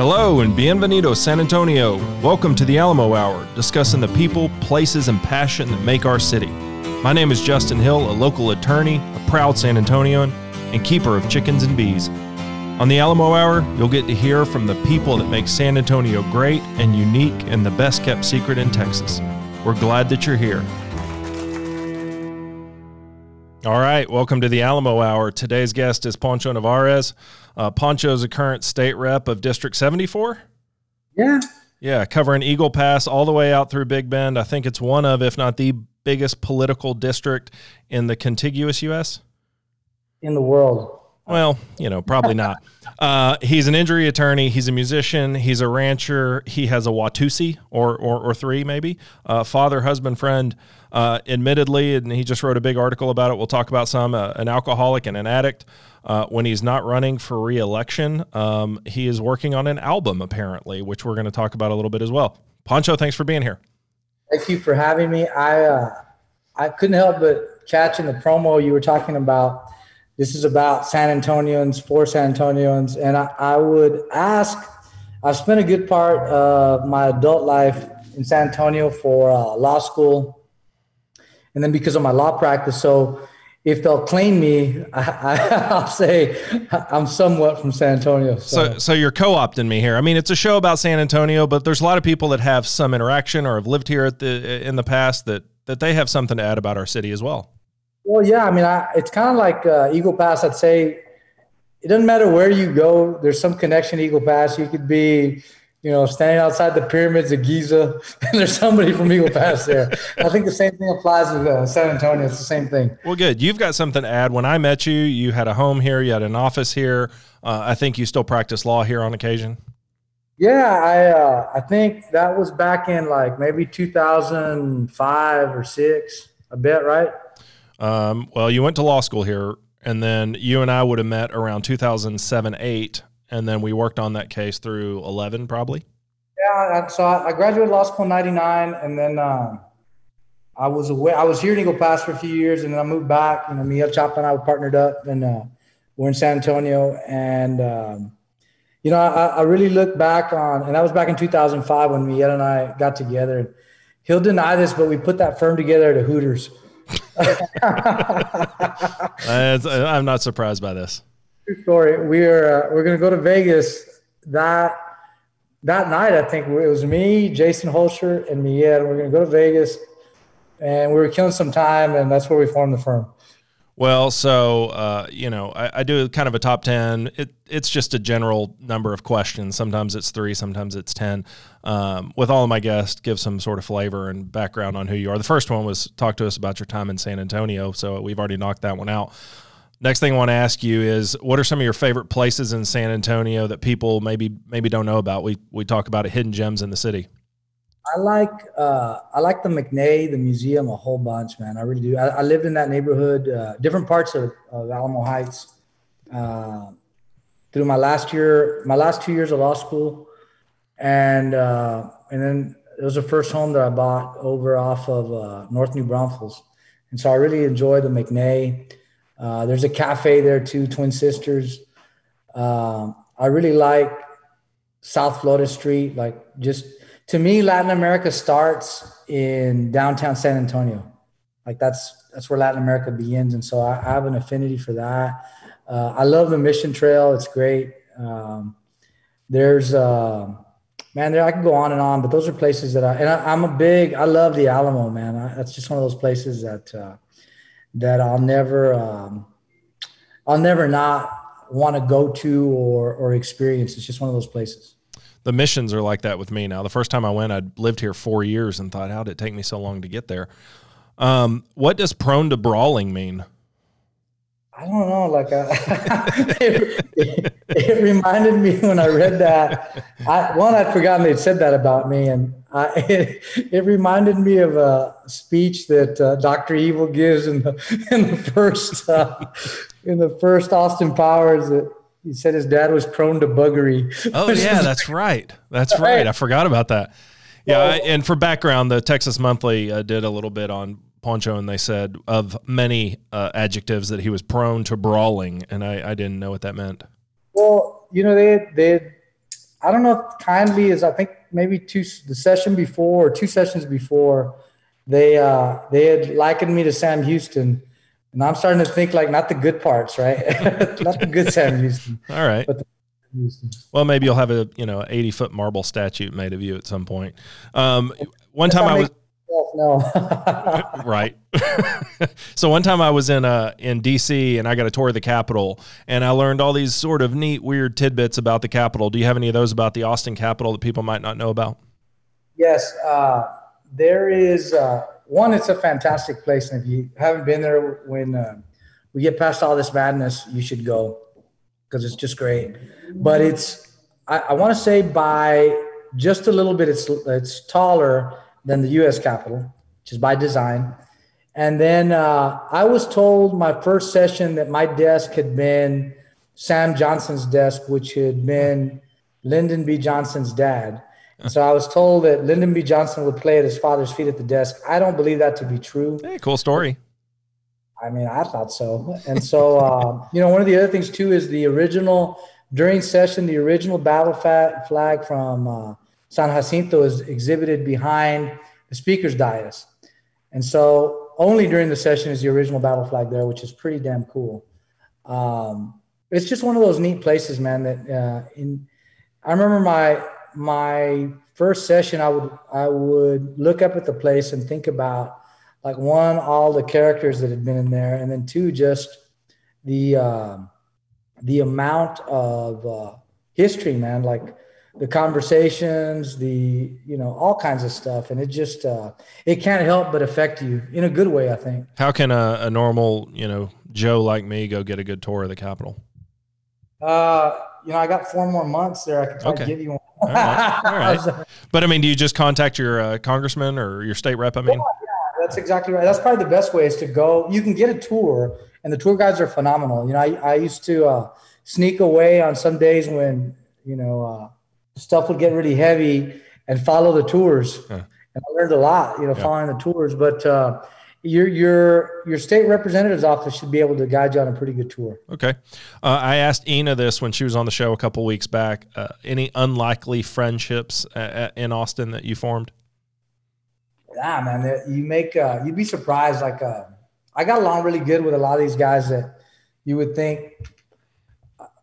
Hello and bienvenido, San Antonio. Welcome to the Alamo Hour, discussing the people, places, and passion that make our city. My name is Justin Hill, a local attorney, a proud San Antonian, and keeper of chickens and bees. On the Alamo Hour, you'll get to hear from the people that make San Antonio great and unique and the best kept secret in Texas. We're glad that you're here. All right, welcome to the Alamo Hour. Today's guest is Poncho Nevarez. Uh, Poncho is a current state rep of District 74. Yeah. Yeah, covering Eagle Pass all the way out through Big Bend. I think it's one of, if not the biggest political district in the contiguous U.S. In the world. Well, you know, probably not. Uh, he's an injury attorney. He's a musician. He's a rancher. He has a Watusi or or, or three maybe. Uh, father, husband, friend. Uh, admittedly, and he just wrote a big article about it. We'll talk about some. Uh, an alcoholic and an addict. Uh, when he's not running for reelection, um, he is working on an album apparently, which we're going to talk about a little bit as well. Poncho, thanks for being here. Thank you for having me. I uh, I couldn't help but catch in the promo you were talking about this is about San Antonians for San Antonians. And I, I would ask, I've spent a good part of my adult life in San Antonio for uh, law school. And then because of my law practice. So if they'll claim me, I, will say I'm somewhat from San Antonio. So. so, so you're co-opting me here. I mean, it's a show about San Antonio, but there's a lot of people that have some interaction or have lived here at the in the past that that they have something to add about our city as well. Well, yeah, I mean, I, it's kind of like uh, Eagle Pass. I'd say it doesn't matter where you go. There's some connection to Eagle Pass. You could be, you know, standing outside the pyramids of Giza, and there's somebody from Eagle Pass there. I think the same thing applies to uh, San Antonio. It's the same thing. Well, good. You've got something to add. When I met you, you had a home here. You had an office here. Uh, I think you still practice law here on occasion. Yeah, I uh, I think that was back in like maybe 2005 or six. I bet, right? Um, well, you went to law school here, and then you and I would have met around 2007, 8, and then we worked on that case through 11, probably. Yeah, so I graduated law school in 99, and then um, I was away. I was here in Eagle Pass for a few years, and then I moved back. You know, me, Chop, and I were partnered up, and uh, we're in San Antonio. And, um, you know, I, I, really look back on, and that was back in 2005 when Miguel and I got together. He'll deny this, but we put that firm together at Hooters. I'm not surprised by this. True story. We're uh, we're gonna go to Vegas that that night. I think it was me, Jason Holscher, and Miguel. We're gonna go to Vegas, and we were killing some time, and that's where we formed the firm. Well, so uh, you know, I, I, do kind of a top ten. It, it's just a general number of questions. Sometimes it's three, sometimes it's ten. Um, with all of my guests, give some sort of flavor and background on who you are. The first one was talk to us about your time in San Antonio. So we've already knocked that one out. Next thing I want to ask you is, what are some of your favorite places in San Antonio that people maybe maybe don't know about? We we talk about it, hidden gems in the city. I like uh, I like the McNay, the museum, a whole bunch, man. I really do. I, I lived in that neighborhood, uh, different parts of, of Alamo Heights, uh, through my last year, my last two years of law school, and uh, and then it was the first home that I bought over off of uh, North New Braunfels, and so I really enjoy the McNay. Uh, there's a cafe there too, Twin Sisters. Um, I really like South Flores Street, like just to me, Latin America starts in downtown San Antonio. Like that's that's where Latin America begins, and so I, I have an affinity for that. Uh, I love the Mission Trail; it's great. Um, there's uh, man, there I can go on and on, but those are places that I and I, am a big. I love the Alamo, man. I, that's just one of those places that uh, that I'll never um, I'll never not want to go to or or experience. It's just one of those places the missions are like that with me now. The first time I went, I'd lived here four years and thought, how did it take me so long to get there? Um, what does prone to brawling mean? I don't know. Like, uh, it, it, reminded me when I read that. I, one, I'd forgotten they'd said that about me, and I, it, it reminded me of a speech that uh, Doctor Evil gives in the in the first uh, in the first Austin Powers. That he said his dad was prone to buggery. Oh yeah, that's right. That's right. I forgot about that. Yeah, I, and for background, the Texas Monthly uh, did a little bit on Poncho, and they said of many uh, adjectives that he was prone to brawling, and I, I didn't know what that meant. Well, you know, they they I don't know if kindly is I think maybe two the session before or two sessions before they uh, they had likened me to Sam Houston, and I'm starting to think like not the good parts, right? not the good Sam Houston. All right. But the- well, maybe you'll have a you know 80 foot marble statue made of you at some point. Um, one time I was no. right. so one time I was in uh in DC and I got a tour of the Capitol and I learned all these sort of neat weird tidbits about the Capitol. Do you have any of those about the Austin Capitol that people might not know about? Yes, uh, there is uh, one. It's a fantastic place, and if you haven't been there, when uh, we get past all this madness, you should go because it's just great. But it's I, I want to say by just a little bit, it's it's taller than the U.S. Capitol, which is by design. And then uh, I was told my first session that my desk had been Sam Johnson's desk, which had been Lyndon B. Johnson's dad. And so I was told that Lyndon B. Johnson would play at his father's feet at the desk. I don't believe that to be true. Hey, cool story. I mean, I thought so. And so, uh, you know, one of the other things too is the original during session, the original battle flag from uh, San Jacinto is exhibited behind the speaker's dais. And so only during the session is the original battle flag there, which is pretty damn cool. Um, it's just one of those neat places, man. That uh, in, I remember my my first session, I would I would look up at the place and think about like one all the characters that had been in there, and then two just the uh, the amount of uh, history, man. Like the conversations, the you know all kinds of stuff, and it just uh, it can't help but affect you in a good way. I think. How can a, a normal you know Joe like me go get a good tour of the Capitol? Uh, you know, I got four more months there. I can okay. give you one. all right. All right. But I mean, do you just contact your uh, congressman or your state rep? I mean, yeah, yeah, that's exactly right. That's probably the best way is to go. You can get a tour, and the tour guides are phenomenal. You know, I, I used to uh, sneak away on some days when you know uh, stuff would get really heavy and follow the tours. Huh. And I learned a lot, you know, yeah. following the tours. But uh, your your your state representative's office should be able to guide you on a pretty good tour. Okay, uh, I asked Ina this when she was on the show a couple weeks back. Uh, any unlikely friendships in Austin that you formed? Yeah, man, you make uh, you'd be surprised. Like, uh, I got along really good with a lot of these guys that you would think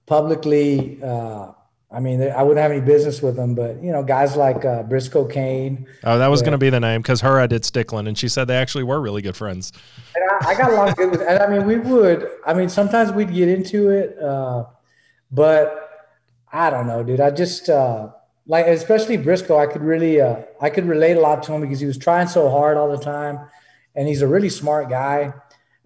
publicly uh, I mean, I wouldn't have any business with them, but you know, guys like uh, Briscoe Cain. Oh, that was going to be the name because her I did Stickland, and she said they actually were really good friends. And I, I got along good with, and I mean, we would. I mean, sometimes we'd get into it, uh, but I don't know, dude. I just uh, like, especially Briscoe. I could really, uh, I could relate a lot to him because he was trying so hard all the time, and he's a really smart guy.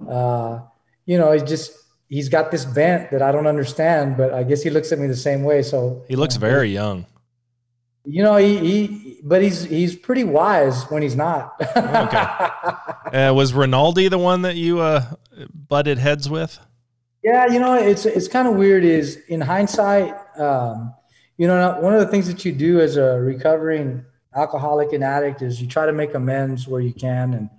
Uh, you know, he just he's got this bent that I don't understand, but I guess he looks at me the same way. So he looks very young. You know, he, he but he's he's pretty wise when he's not. okay. Uh, was Rinaldi the one that you uh, butted heads with? Yeah, you know, it's it's kind of weird. Is in hindsight, um, you know, one of the things that you do as a recovering alcoholic and addict is you try to make amends where you can, and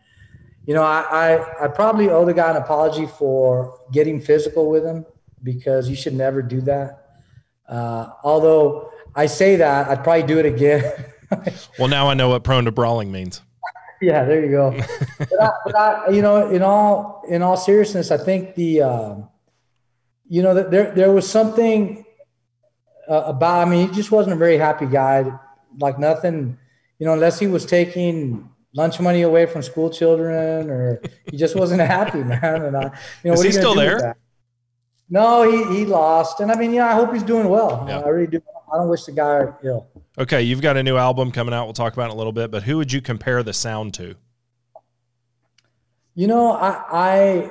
you know, I, I, I probably owe the guy an apology for getting physical with him because you should never do that. Uh, although I say that, I'd probably do it again. well, now I know what prone to brawling means. Yeah, there you go. but, I, but I, you know, in all in all seriousness, I think the, uh, you know, there there was something uh, about. I mean, he just wasn't a very happy guy. Like nothing, you know, unless he was taking lunch money away from school children, or he just wasn't happy, man. And I, you know, is he still there? No, he, he lost, and I mean, yeah, I hope he's doing well. I really do. I don't wish the guy ill. Okay, you've got a new album coming out. We'll talk about it in a little bit, but who would you compare the sound to? You know, I I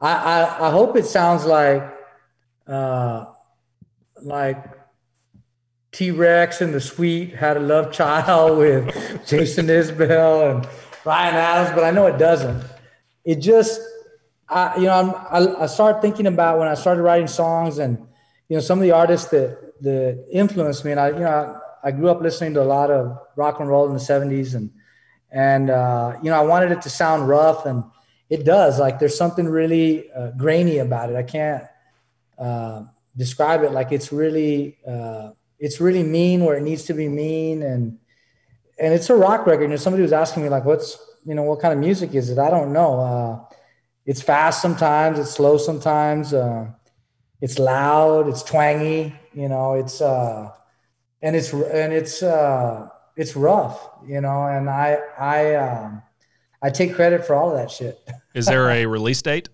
I, I hope it sounds like uh, like T Rex and the Sweet had a love child with Jason Isbell and Ryan Adams, but I know it doesn't. It just, I, you know, I'm, I, I start thinking about when I started writing songs and, you know, some of the artists that, that influenced me. And I, you know, I, I grew up listening to a lot of rock and roll in the 70s and, and, uh, you know, I wanted it to sound rough and it does. Like there's something really uh, grainy about it. I can't, uh, describe it like it's really uh, it's really mean where it needs to be mean and and it's a rock record. And somebody was asking me like, what's you know what kind of music is it? I don't know. Uh, it's fast sometimes, it's slow sometimes, uh, it's loud, it's twangy. You know, it's uh, and it's and it's uh, it's rough. You know, and I I um, I take credit for all of that shit. Is there a release date?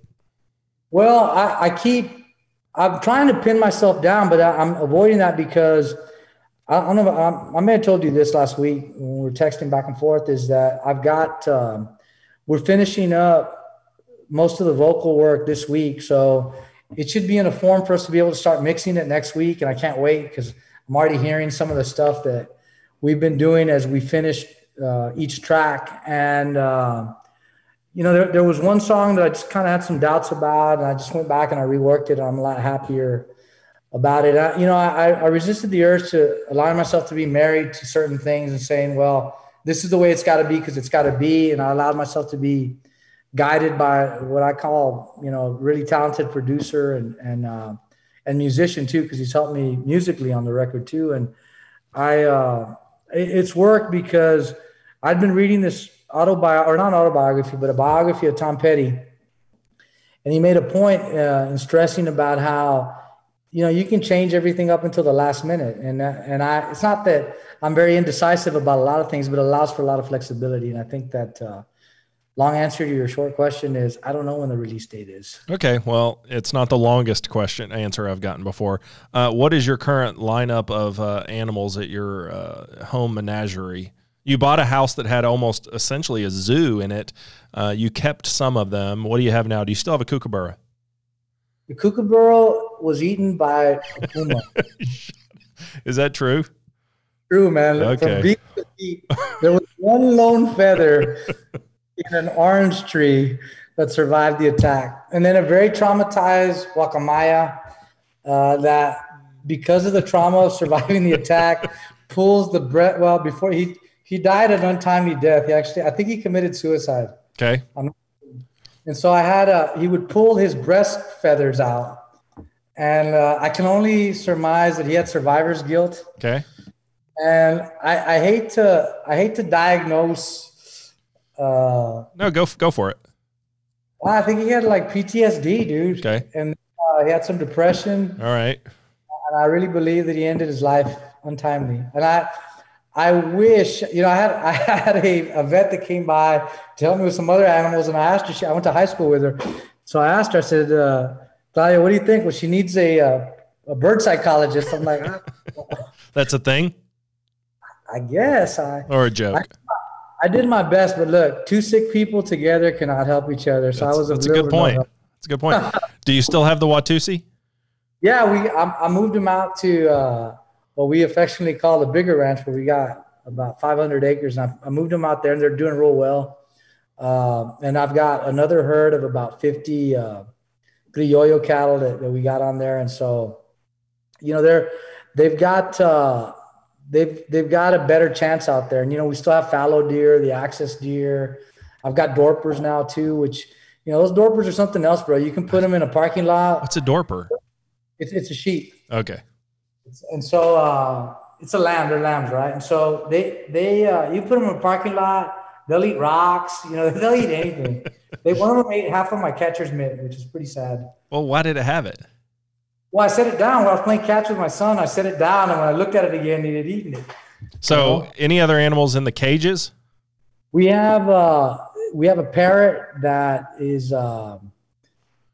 Well, I, I keep I'm trying to pin myself down, but I, am avoiding that because I, don't know. I, I, may have told you this last week when we were texting back and forth. Is that I've got um, we're finishing up most of the vocal work this week, so it should be in a form for us to be able to start mixing it next week. And I can't wait because I'm already hearing some of the stuff that we've been doing as we finish uh, each track and. Uh, you know, there, there was one song that I just kind of had some doubts about, and I just went back and I reworked it. And I'm a lot happier about it. I, you know, I, I resisted the urge to allow myself to be married to certain things and saying, well, this is the way it's got to be because it's got to be. And I allowed myself to be guided by what I call, you know, really talented producer and, and, uh, and musician too, because he's helped me musically on the record too. And I, uh, it, it's worked because I'd been reading this autobiography, or not autobiography, but a biography of Tom Petty. And he made a point uh, in stressing about how, you know, you can change everything up until the last minute. And, uh, and I, it's not that I'm very indecisive about a lot of things, but it allows for a lot of flexibility. And I think that, uh, long answer to your short question is I don't know when the release date is. Okay, well, it's not the longest question answer I've gotten before. Uh, what is your current lineup of uh, animals at your uh, home menagerie? You bought a house that had almost essentially a zoo in it. Uh, you kept some of them. What do you have now? Do you still have a kookaburra? The kookaburra was eaten by a puma. Is that true? True, man. Okay. there was one lone feather in an orange tree that survived the attack, and then a very traumatized guacamaya uh, that, because of the trauma of surviving the attack, pulls the breath. Well, before he he died an untimely death. He actually, I think he committed suicide. Okay. and so I had a, he would pull his breast feathers out. And uh, I can only surmise that he had survivor's guilt. Okay. And I, I hate to, I hate to diagnose. Uh, no, go, go for it. Well, I think he had like PTSD, dude. Okay. And uh, he had some depression. All right. And I really believe that he ended his life untimely. And I, I wish, you know, I had I had a, a vet that came by to help me with some other animals, and I asked her. She, I went to high school with her, so I asked her. I said, uh, "Thalia, what do you think?" Well, she needs a uh, a bird psychologist. I'm like, that's a thing. I guess I or a joke. I, I, did my best, but look, two sick people together cannot help each other. So that's, I was. A that's a good point. That's a good point. do you still have the Watusi? Yeah, we. I, I moved him out to. Uh, what we affectionately call the bigger ranch, where we got about 500 acres. And I, I moved them out there, and they're doing real well. Uh, and I've got another herd of about 50 uh, criollo cattle that, that we got on there, and so you know they're they've got uh, they've they've got a better chance out there. And you know we still have fallow deer, the axis deer. I've got dorpers now too, which you know those dorpers are something else, bro. You can put them in a parking lot. What's a dorper? It's it's a sheep. Okay and so uh, it's a lamb. They're lambs, right? And so they they uh, you put them in a parking lot. They'll eat rocks. You know, they'll eat anything. they one of them ate half of my catcher's mitt, which is pretty sad. Well, why did it have it? Well, I set it down when I was playing catch with my son. I set it down, and when I looked at it again, it had eaten it. So, know? any other animals in the cages? We have uh, we have a parrot that is um,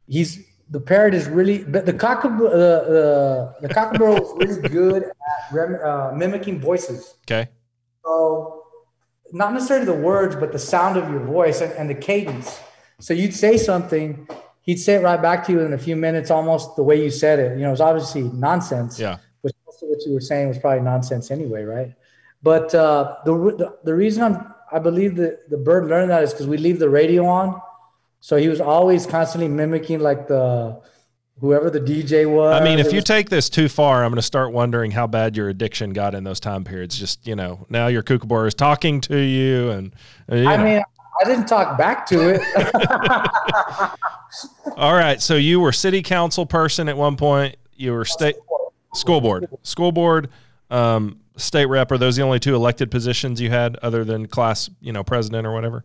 he's the parrot is really the cockaboo the the, the cockaboo is really good at rem, uh, mimicking voices. Okay. So not necessarily the words, but the sound of your voice and, and, the cadence. So you'd say something, he'd say it right back to you in a few minutes, almost the way you said it. You know, it's obviously nonsense. Yeah. Which most of what you were saying was probably nonsense anyway, right? But uh, the, the the reason I'm I believe that the bird learned that is because we leave the radio on so he was always constantly mimicking like the whoever the DJ was. I mean, if you was, take this too far, I'm going to start wondering how bad your addiction got in those time periods. Just you know, now your kookaburra is talking to you, and uh, you I mean, I didn't talk back to it. All right, so you were city council person at one point. you were state school board, school board, um, state rep. Are those the only two elected positions you had, other than class, you know, president or whatever?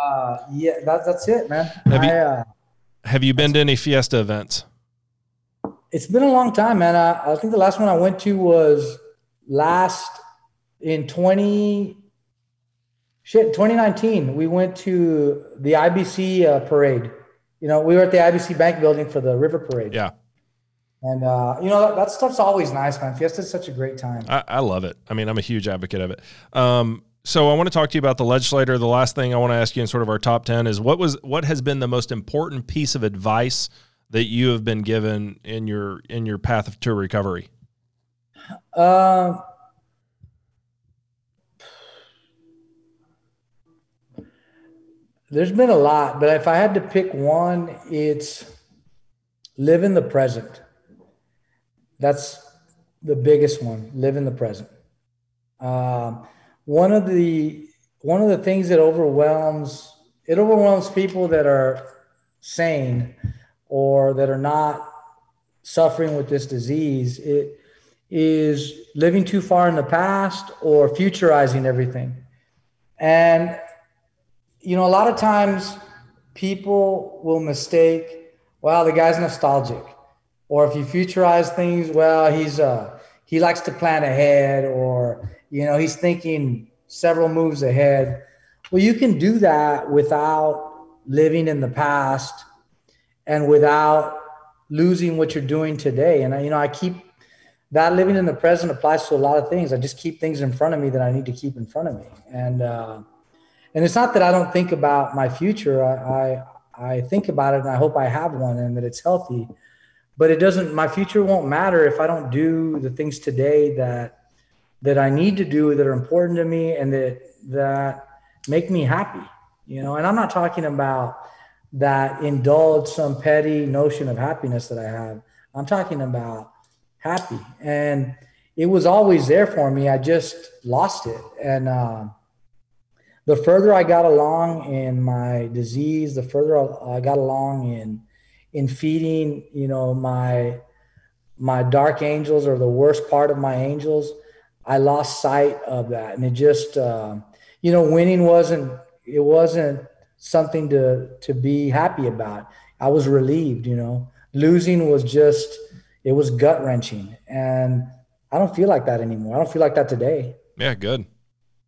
Uh, yeah, that, that's it, man. Have you- I, uh, Have you been to any fiesta events? it's been a long time, man. I, I think the last one I went to was last in 20 shit 2019 we went to the ibc uh, parade you know we were at the ibc bank building for the river parade Yeah, and uh, you know that, that stuff's always nice man fiesta's such a great time I, I love it. I mean, I'm a huge advocate of it. Um, so I want to talk to you about the legislator. The last thing I want to ask you in sort of our top ten is what was what has been the most important piece of advice that you have been given in your in your path to recovery? Um, there's been a lot, but if I had to pick one, it's live in the present. That's the biggest one. Live in the present. Um, one of the one of the things that overwhelms it overwhelms people that are sane or that are not suffering with this disease. It is living too far in the past or futurizing everything. And, you know, a lot of times people will mistake, well, the guy's nostalgic. Or if you futurize things, well, he's, uh, he likes to plan ahead or, you know, he's thinking several moves ahead. Well, you can do that without living in the past and without losing what you're doing today. And, I, you know, I keep that living in the present applies to a lot of things. I just keep things in front of me that I need to keep in front of me. And uh, and it's not that I don't think about my future. I, I I think about it, and I hope I have one, and that it's healthy. But it doesn't. My future won't matter if I don't do the things today that that I need to do that are important to me and that that make me happy. You know, and I'm not talking about that indulge some petty notion of happiness that I have. I'm talking about happy. And it was always there for me. I just lost it. And uh, the further I got along in my disease, the further I got along in in feeding, you know, my my dark angels or the worst part of my angels, I lost sight of that. And it just, uh, you know, winning wasn't it wasn't something to to be happy about. I was relieved, you know. Losing was just it was gut wrenching, and I don't feel like that anymore. I don't feel like that today. Yeah, good.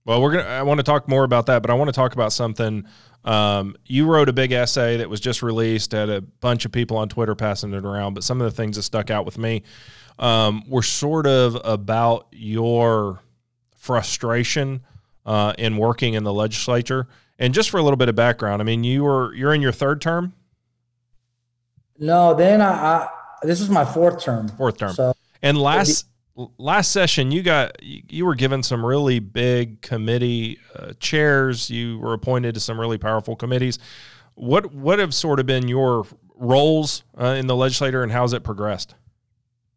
Well, we're gonna. I want to talk more about that, but I want to talk about something. Um, you wrote a big essay that was just released. Had a bunch of people on Twitter passing it around, but some of the things that stuck out with me um, were sort of about your frustration uh, in working in the legislature. And just for a little bit of background, I mean, you were you're in your third term, No, then I, I this is my fourth term. fourth term, So and last last session you got you were given some really big committee uh, chairs. You were appointed to some really powerful committees. What what have sort of been your roles uh, in the legislature, and how's it progressed?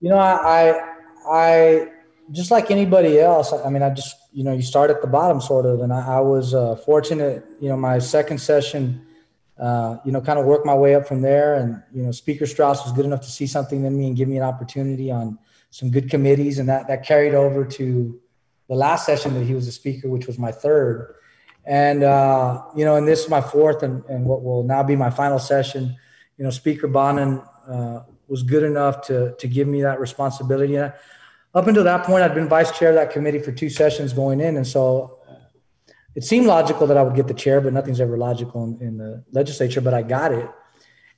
You know, I, I, just like anybody else. I mean, I just, you know, you start at the bottom sort of, and I, I was uh, fortunate. You know, my second session, uh, you know, kind of worked my way up from there, and you know, Speaker Straus was good enough to see something in me and give me an opportunity on some good committees, and that that carried over to the last session that he was a speaker, which was my third. And uh, you know, and this is my fourth, and, and what will now be my final session. You know, Speaker Bonnen uh, was good enough to to give me that responsibility. And up until that point, I'd been vice chair of that committee for two sessions going in, and so it seemed logical that I would get the chair, but nothing's ever logical in, in the legislature. But I got it,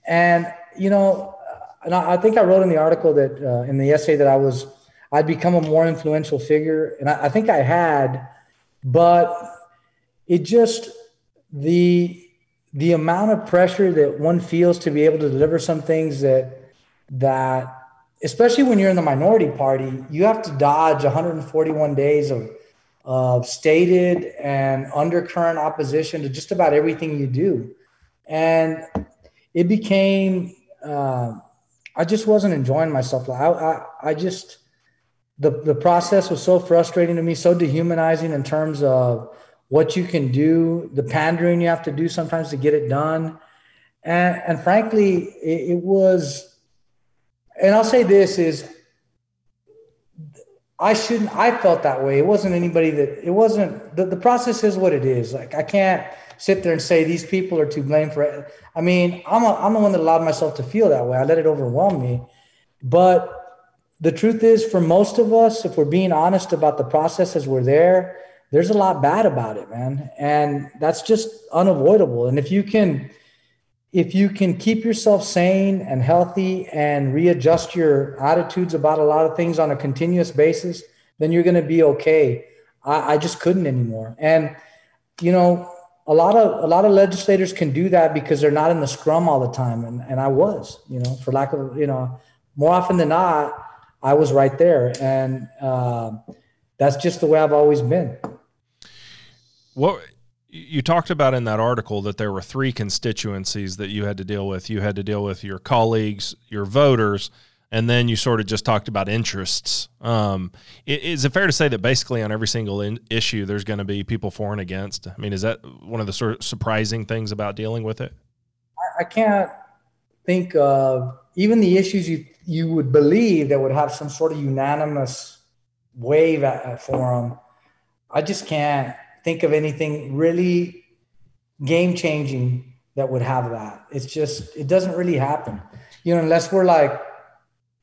and you know, and I, I think I wrote in the article that uh, in the essay that I was I'd become a more influential figure, and I, I think I had, but it just the the amount of pressure that one feels to be able to deliver some things that that especially when you're in the minority party you have to dodge 141 days of of stated and undercurrent opposition to just about everything you do and it became uh, i just wasn't enjoying myself I, I, I just the, the process was so frustrating to me so dehumanizing in terms of what you can do, the pandering you have to do sometimes to get it done. And, and frankly, it, it was, and I'll say this is I shouldn't I felt that way. It wasn't anybody that it wasn't the, the process is what it is. Like I can't sit there and say these people are to blame for it. I mean, I'm a, I'm the one that allowed myself to feel that way. I let it overwhelm me. But the truth is for most of us, if we're being honest about the process as we're there, there's a lot bad about it, man. And that's just unavoidable. And if you can if you can keep yourself sane and healthy and readjust your attitudes about a lot of things on a continuous basis, then you're going to be okay. I, I, just couldn't anymore. And, you know, a lot of, a lot of legislators can do that because they're not in the scrum all the time. And, and I was, you know, for lack of, you know, more often than not, I was right there. And uh, that's just the way I've always been. What you talked about in that article that there were three constituencies that you had to deal with. You had to deal with your colleagues, your voters, and then you sort of just talked about interests. Um, is it fair to say that basically on every single in- issue, there's going to be people for and against? I mean, is that one of the sort of surprising things about dealing with it? I can't think of even the issues you you would believe that would have some sort of unanimous wave at, for them. I just can't think of anything really game changing that would have that. It's just, it doesn't really happen, you know, unless we're like,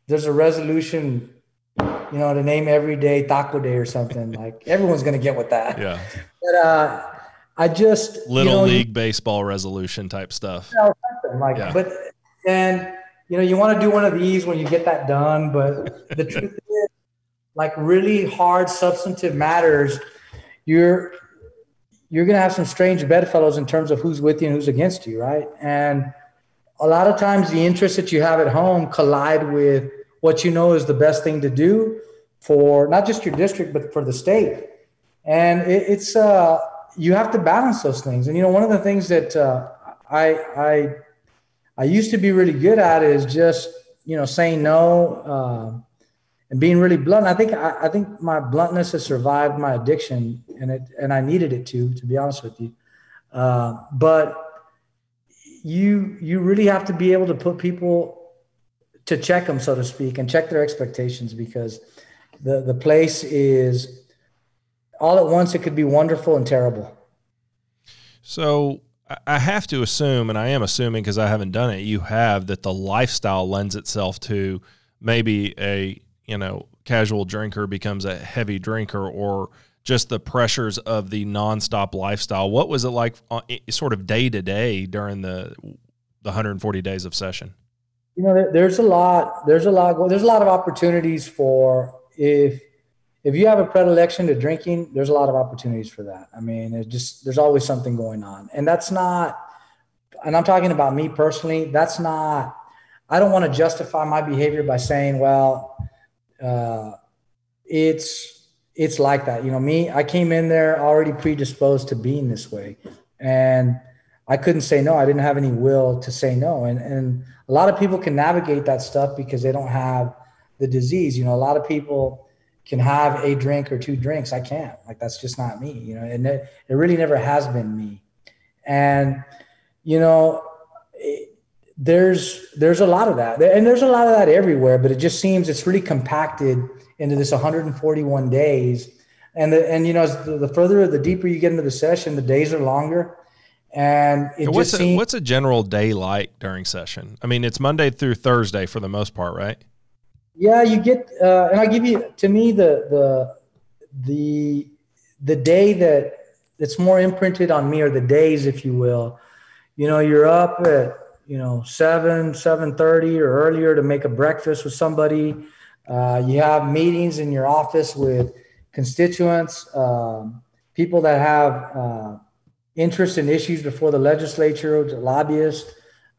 there's a resolution, you know, to name every day Taco Day or something. like everyone's going to get with that. Yeah. But, uh, I just little you know, league baseball resolution type stuff. You know, like, yeah. but and you know, you want to do one of these when you get that done. But the truth is, like really hard substantive matters, you're you're going to have some strange bedfellows in terms of who's with you and who's against you, right? And a lot of times the interests that you have at home collide with what you know is the best thing to do for not just your district, but for the state. And it, it's, uh, you have to balance those things. And, you know, one of the things that uh, I, I, I used to be really good at is just, you know, saying no, uh, and being really blunt. I think I, I, think my bluntness has survived my addiction, and it and I needed it to, to be honest with you. Uh, but you you really have to be able to put people to check them, so to speak, and check their expectations because the the place is all at once. It could be wonderful and terrible. So I have to assume, and I am assuming because I haven't done it, you have that the lifestyle lends itself to maybe a you know casual drinker becomes a heavy drinker or just the pressures of the nonstop lifestyle. What was it like, uh, sort of day to day during the the 140 days of session? You know, there's a lot. There's a lot. There's a lot of opportunities for if if you have a predilection to drinking. There's a lot of opportunities for that. I mean, it just there's always something going on, and that's not. And I'm talking about me personally. That's not. I don't want to justify my behavior by saying, well, uh, it's it's like that. You know, me, I came in there already predisposed to being this way, and I couldn't say no. I didn't have any will to say no, and and a lot of people can navigate that stuff because they don't have the disease. You know, a lot of people can have a drink or two drinks. I can't. Like that's just not me. You know, and it, it really never has been me. And you know, there's there's a lot of that. And there's a lot of that everywhere but it just seems it's really compacted into this 141 days. And the, and you know the, the further the deeper you get into the session the days are longer. And it what's just a, seems, what's a general day like during session? I mean it's monday through thursday for the most part right? Yeah you get uh, and i'll give you to me the the the the day that it's more imprinted on me or the days if you will. You know you're up at you know, seven, seven thirty or earlier to make a breakfast with somebody. Uh, you have meetings in your office with constituents, um, people that have uh, interest in issues before the legislature, lobbyists,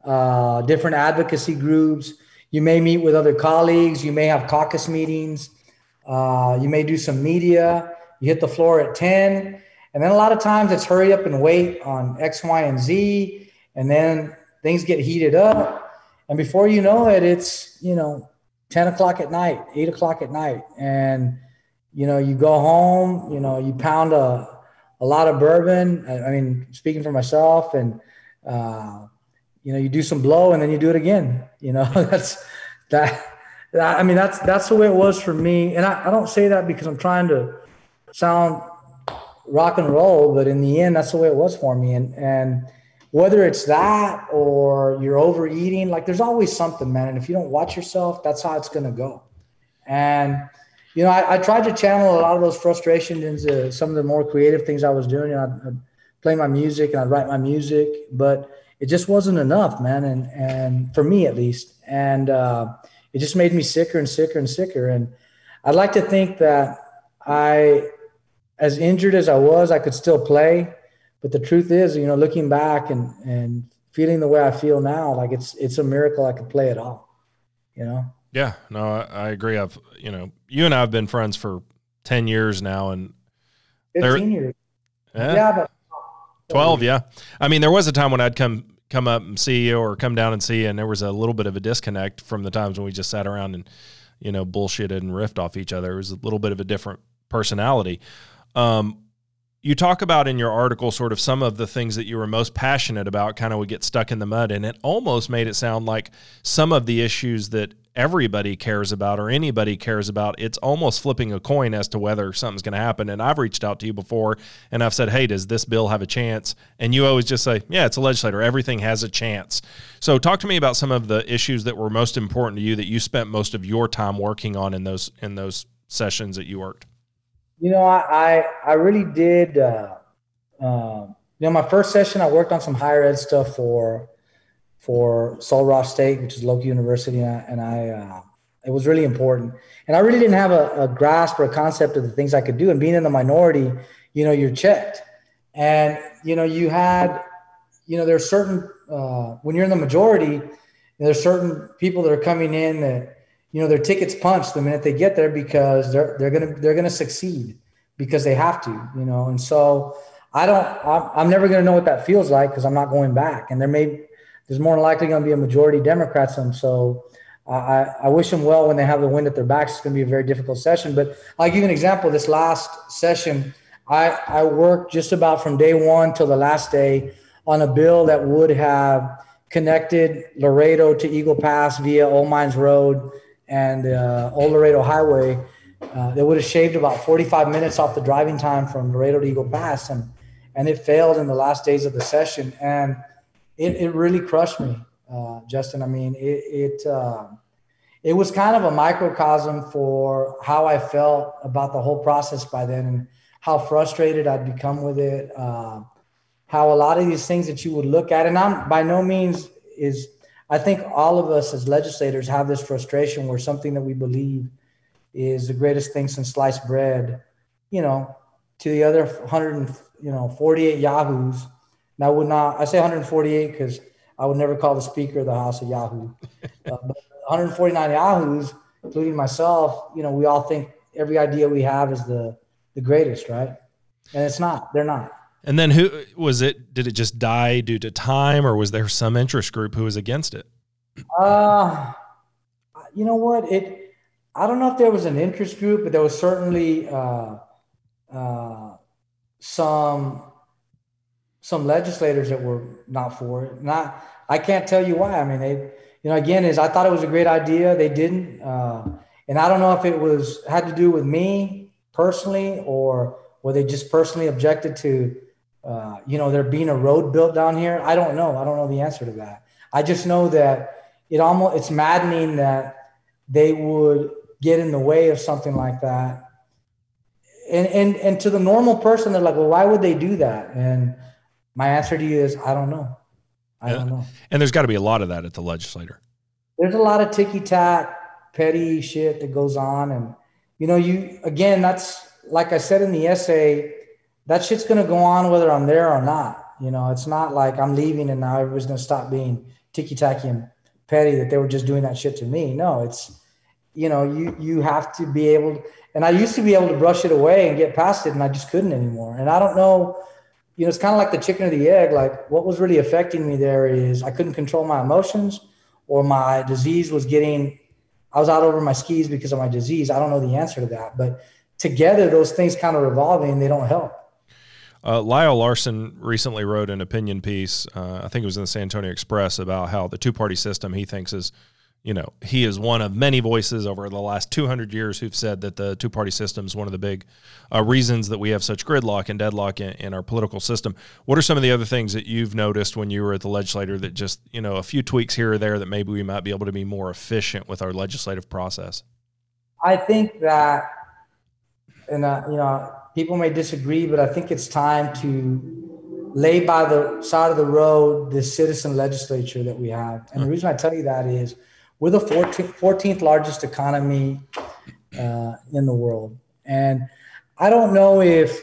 uh, different advocacy groups. You may meet with other colleagues. You may have caucus meetings. Uh, you may do some media. You hit the floor at 10. And then a lot of times it's hurry up and wait on X, Y, and Z. And then things get heated up. And before you know it, it's, you know, 10 o'clock at night, eight o'clock at night. And, you know, you go home, you know, you pound a, a lot of bourbon. I, I mean, speaking for myself and, uh, you know, you do some blow and then you do it again, you know, that's that, I mean, that's that's the way it was for me. And I, I don't say that because I'm trying to sound rock and roll, but in the end, that's the way it was for me. And and whether it's that or you're overeating, like there's always something, man. And if you don't watch yourself, that's how it's gonna go. And you know, I, I tried to channel a lot of those frustrations into some of the more creative things I was doing. I'd, I'd play my music and I'd write my music, but it just wasn't enough, man. And and for me at least, and uh, it just made me sicker and sicker and sicker. And I'd like to think that I, as injured as I was, I could still play. But the truth is, you know, looking back and and feeling the way I feel now, like it's it's a miracle I could play at all. You know. Yeah, no, I, I agree. I've you know, you and I have been friends for ten years now, and fifteen years. Yeah, yeah but 12 yeah i mean there was a time when i'd come come up and see you or come down and see you and there was a little bit of a disconnect from the times when we just sat around and you know bullshitted and riffed off each other it was a little bit of a different personality um, you talk about in your article sort of some of the things that you were most passionate about kind of would get stuck in the mud and it almost made it sound like some of the issues that everybody cares about or anybody cares about. It's almost flipping a coin as to whether something's going to happen. And I've reached out to you before and I've said, hey, does this bill have a chance? And you always just say, yeah, it's a legislator. Everything has a chance. So talk to me about some of the issues that were most important to you that you spent most of your time working on in those in those sessions that you worked. You know, I I, I really did. Uh, uh, you know, my first session, I worked on some higher ed stuff for for Sul Ross State, which is local university, and I, and I uh, it was really important. And I really didn't have a, a, grasp or a concept of the things I could do. And being in the minority, you know, you're checked, and you know, you had, you know, there's certain uh, when you're in the majority, there's certain people that are coming in that you know their tickets punched the minute they get there because they're they're gonna they're gonna succeed because they have to, you know. And so I don't, I'm, I'm never gonna know what that feels like because I'm not going back. And there may there's more than likely to be a majority Democrats. And so I, I wish them well when they have the wind at their backs. It's going to be a very difficult session. But I'll give you an example. This last session, I, I worked just about from day one till the last day on a bill that would have connected Laredo to Eagle Pass via Old Mines Road and uh, Old Laredo Highway. Uh, that would have shaved about 45 minutes off the driving time from Laredo to Eagle Pass, and and it failed in the last days of the session. And it, it really crushed me, uh, Justin. I mean, it, it, uh, it was kind of a microcosm for how I felt about the whole process by then and how frustrated I'd become with it. Uh, how a lot of these things that you would look at, and I'm by no means is, I think all of us as legislators have this frustration where something that we believe is the greatest thing since sliced bread, you know, to the other 100, you know, 48 yahoos and I would not, I say 148 because I would never call the Speaker of the House a Yahoo. Uh, but 149 Yahoos, including myself, you know, we all think every idea we have is the, the greatest, right? And it's not, they're not. And then who was it? Did it just die due to time or was there some interest group who was against it? Uh, you know what? It, I don't know if there was an interest group, but there was certainly uh, uh, some some legislators that were not for it. Not, I can't tell you why. I mean, they, you know, again, is I thought it was a great idea. They didn't, uh, and I don't know if it was had to do with me personally or were they just personally objected to, uh, you know, there being a road built down here. I don't know. I don't know the answer to that. I just know that it almost it's maddening that they would get in the way of something like that. And and and to the normal person, they're like, well, why would they do that? And my answer to you is I don't know. I don't know. And there's got to be a lot of that at the legislature. There's a lot of ticky tack, petty shit that goes on. And, you know, you, again, that's like I said in the essay, that shit's to go on whether I'm there or not. You know, it's not like I'm leaving and now everybody's to stop being ticky tacky and petty that they were just doing that shit to me. No, it's, you know, you, you have to be able to, and I used to be able to brush it away and get past it and I just couldn't anymore. And I don't know you know, it's kind of like the chicken or the egg. Like what was really affecting me there is I couldn't control my emotions or my disease was getting, I was out over my skis because of my disease. I don't know the answer to that, but together those things kind of revolving, they don't help. Uh, Lyle Larson recently wrote an opinion piece. Uh, I think it was in the San Antonio Express about how the two party system he thinks is you know, he is one of many voices over the last 200 years who've said that the two party system is one of the big uh, reasons that we have such gridlock and deadlock in, in, our political system. What are some of the other things that you've noticed when you were at the legislature that just, you know, a few tweaks here or there that maybe we might be able to be more efficient with our legislative process? I think that, and, uh, you know, people may disagree, but I think it's time to lay by the side of the road this citizen legislature that we have. And the reason I tell you that is, we're the 14th, 14th largest economy uh, in the world. And I don't know if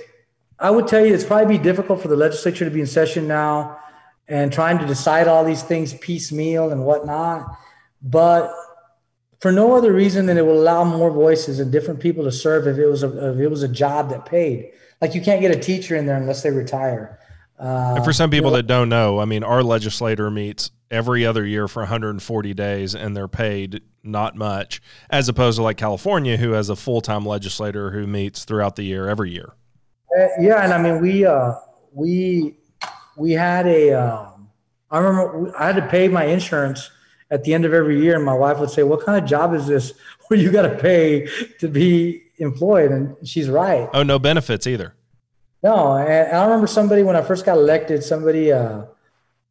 I would tell you it's probably be difficult for the legislature to be in session now and trying to decide all these things piecemeal and whatnot. But for no other reason than it will allow more voices and different people to serve if it was a if it was a job that paid. Like you can't get a teacher in there unless they retire. Uh, and for some people you know, that don't know, I mean, our legislator meets every other year for 140 days and they're paid not much, as opposed to like California, who has a full time legislator who meets throughout the year every year. Uh, yeah, and I mean we uh, we we had a um, I remember I had to pay my insurance at the end of every year, and my wife would say, "What kind of job is this where you got to pay to be employed?" And she's right. Oh, no benefits either. No, and I remember somebody when I first got elected, somebody. Uh,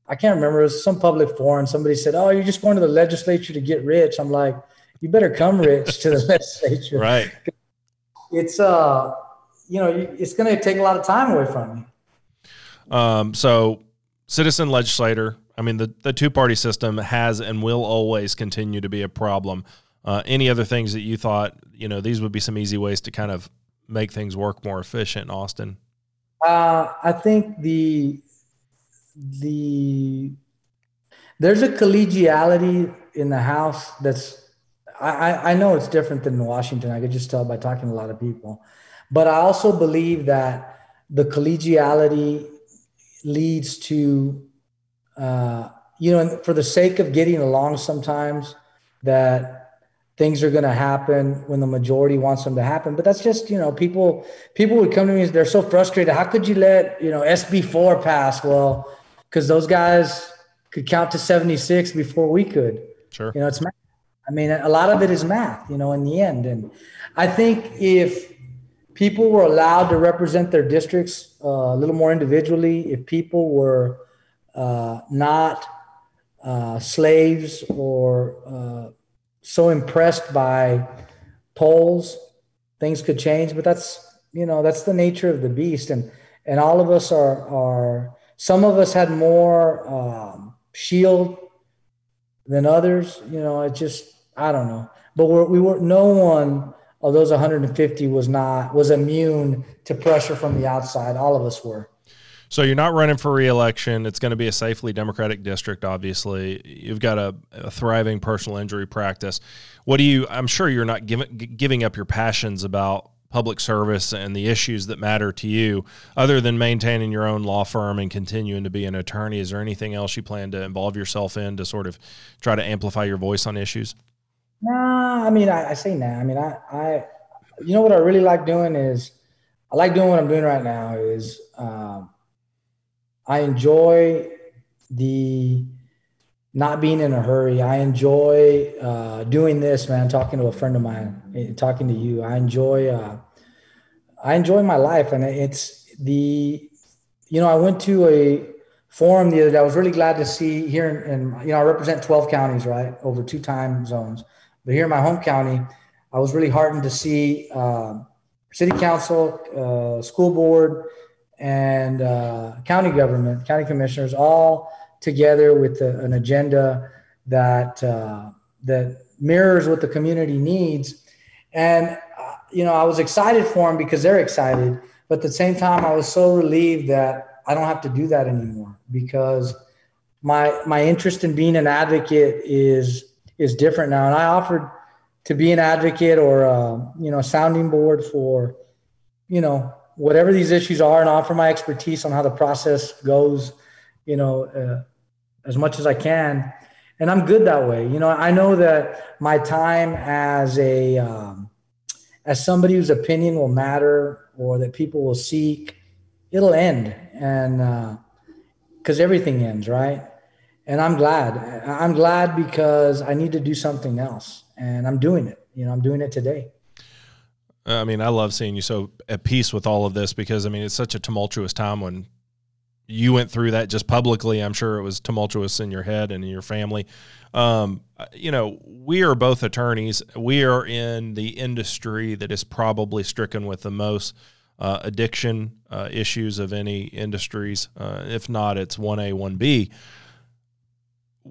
I can't remember. It was some public forum. Somebody said, "Oh, you're just going to the legislature to get rich." I'm like, "You better come rich to the legislature." Right. It's uh, you know, it's going to take a lot of time away from you. Um. So, citizen legislator. I mean, the the two party system has and will always continue to be a problem. Uh, any other things that you thought, you know, these would be some easy ways to kind of make things work more efficient in Austin? Uh, I think the the there's a collegiality in the house that's I, I know it's different than Washington. I could just tell by talking to a lot of people. But I also believe that the collegiality leads to, uh, you know, for the sake of getting along sometimes, that things are going to happen when the majority wants them to happen. But that's just, you know, people people would come to me and they're so frustrated. How could you let, you know, SB four pass? Well, because those guys could count to 76 before we could. Sure. You know, it's math. I mean, a lot of it is math, you know, in the end. And I think if people were allowed to represent their districts uh, a little more individually, if people were uh, not uh, slaves or uh, so impressed by polls, things could change. But that's, you know, that's the nature of the beast. And, and all of us are, are, some of us had more um, shield than others. You know, it just I don't know. But we're, we were no one of those 150 was not was immune to pressure from the outside. All of us were. So you're not running for reelection. It's going to be a safely Democratic district. Obviously, you've got a, a thriving personal injury practice. What do you? I'm sure you're not giving giving up your passions about public service and the issues that matter to you other than maintaining your own law firm and continuing to be an attorney is there anything else you plan to involve yourself in to sort of try to amplify your voice on issues nah i mean i, I say nah i mean I, I you know what i really like doing is i like doing what i'm doing right now is um, i enjoy the not being in a hurry. I enjoy uh, doing this, man. Talking to a friend of mine, eh, talking to you. I enjoy. Uh, I enjoy my life, and it's the. You know, I went to a forum the other day. I was really glad to see here, in you know, I represent twelve counties, right, over two time zones. But here in my home county, I was really heartened to see uh, city council, uh, school board, and uh, county government, county commissioners all together with a, an agenda that uh, that mirrors what the community needs. And uh, you know, I was excited for them because they're excited, but at the same time, I was so relieved that I don't have to do that anymore because my my interest in being an advocate is is different now. And I offered to be an advocate or uh, you know a sounding board for you know whatever these issues are and offer my expertise on how the process goes you know, uh, as much as I can. And I'm good that way. You know, I know that my time as a, um, as somebody whose opinion will matter or that people will seek, it'll end. And, uh, cause everything ends, right? and I'm glad. I'm glad because I need to do something else, and I'm doing it. You know, I'm doing it today. I mean, I love seeing you so at peace with all of this because I mean, it's such a tumultuous time when you went through that just publicly. I'm sure it was tumultuous in your head and in your family. Um, you know, we are both attorneys. We are in the industry that is probably stricken with the most uh, addiction uh, issues of any industries. Uh, if not, it's 1A, 1B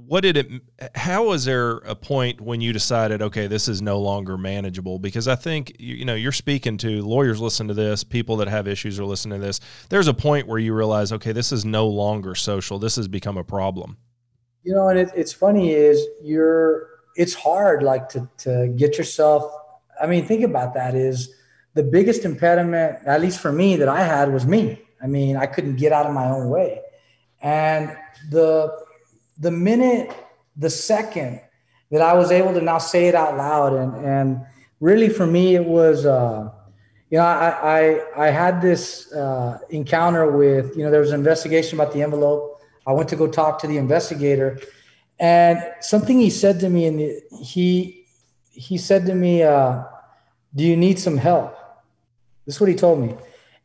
what did it how was there a point when you decided okay this is no longer manageable? Because i think you, know you're speaking to lawyers listen to this people that have issues are listening to this. There's a point where you realize okay this is no longer social. This has become a problem. You know and it, it's funny is you're it's hard like to to get yourself i mean think about that is the biggest impediment at least for me that i had was me. I mean i couldn't get out of my own way. And the the minute, the second that I was able to now say it out loud, and and really for me it was, uh, you know, I I, I had this uh, encounter with, you know, there was an investigation about the envelope. I went to go talk to the investigator, and something he said to me, and he he said to me, uh, "Do you need some help?" This is what he told me,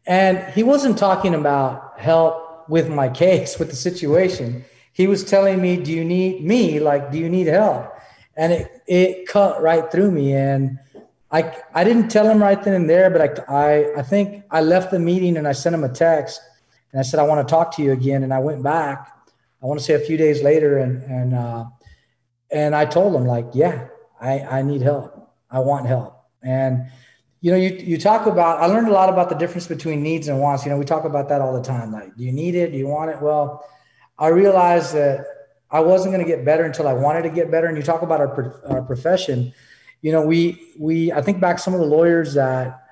and he wasn't talking about help with my case, with the situation he was telling me, "Do you need me? Like, do you need help?" And it it cut right through me, and I I didn't tell him right then and there, but I I I think I left the meeting and I sent him a text, and I said I want to talk to you again, and I went back. I want to say a few days later, and and uh, and I told him like, yeah, I I need help. I want help, and you know, you, you talk about, I learned a lot about the difference between needs and wants. You know, we talk about that all the time. Like, do you need it? Do you want it? Well, I realized that I wasn't going to get better until I wanted to get better. And you talk about our, our profession, you know, we, we, I think back some of the lawyers that,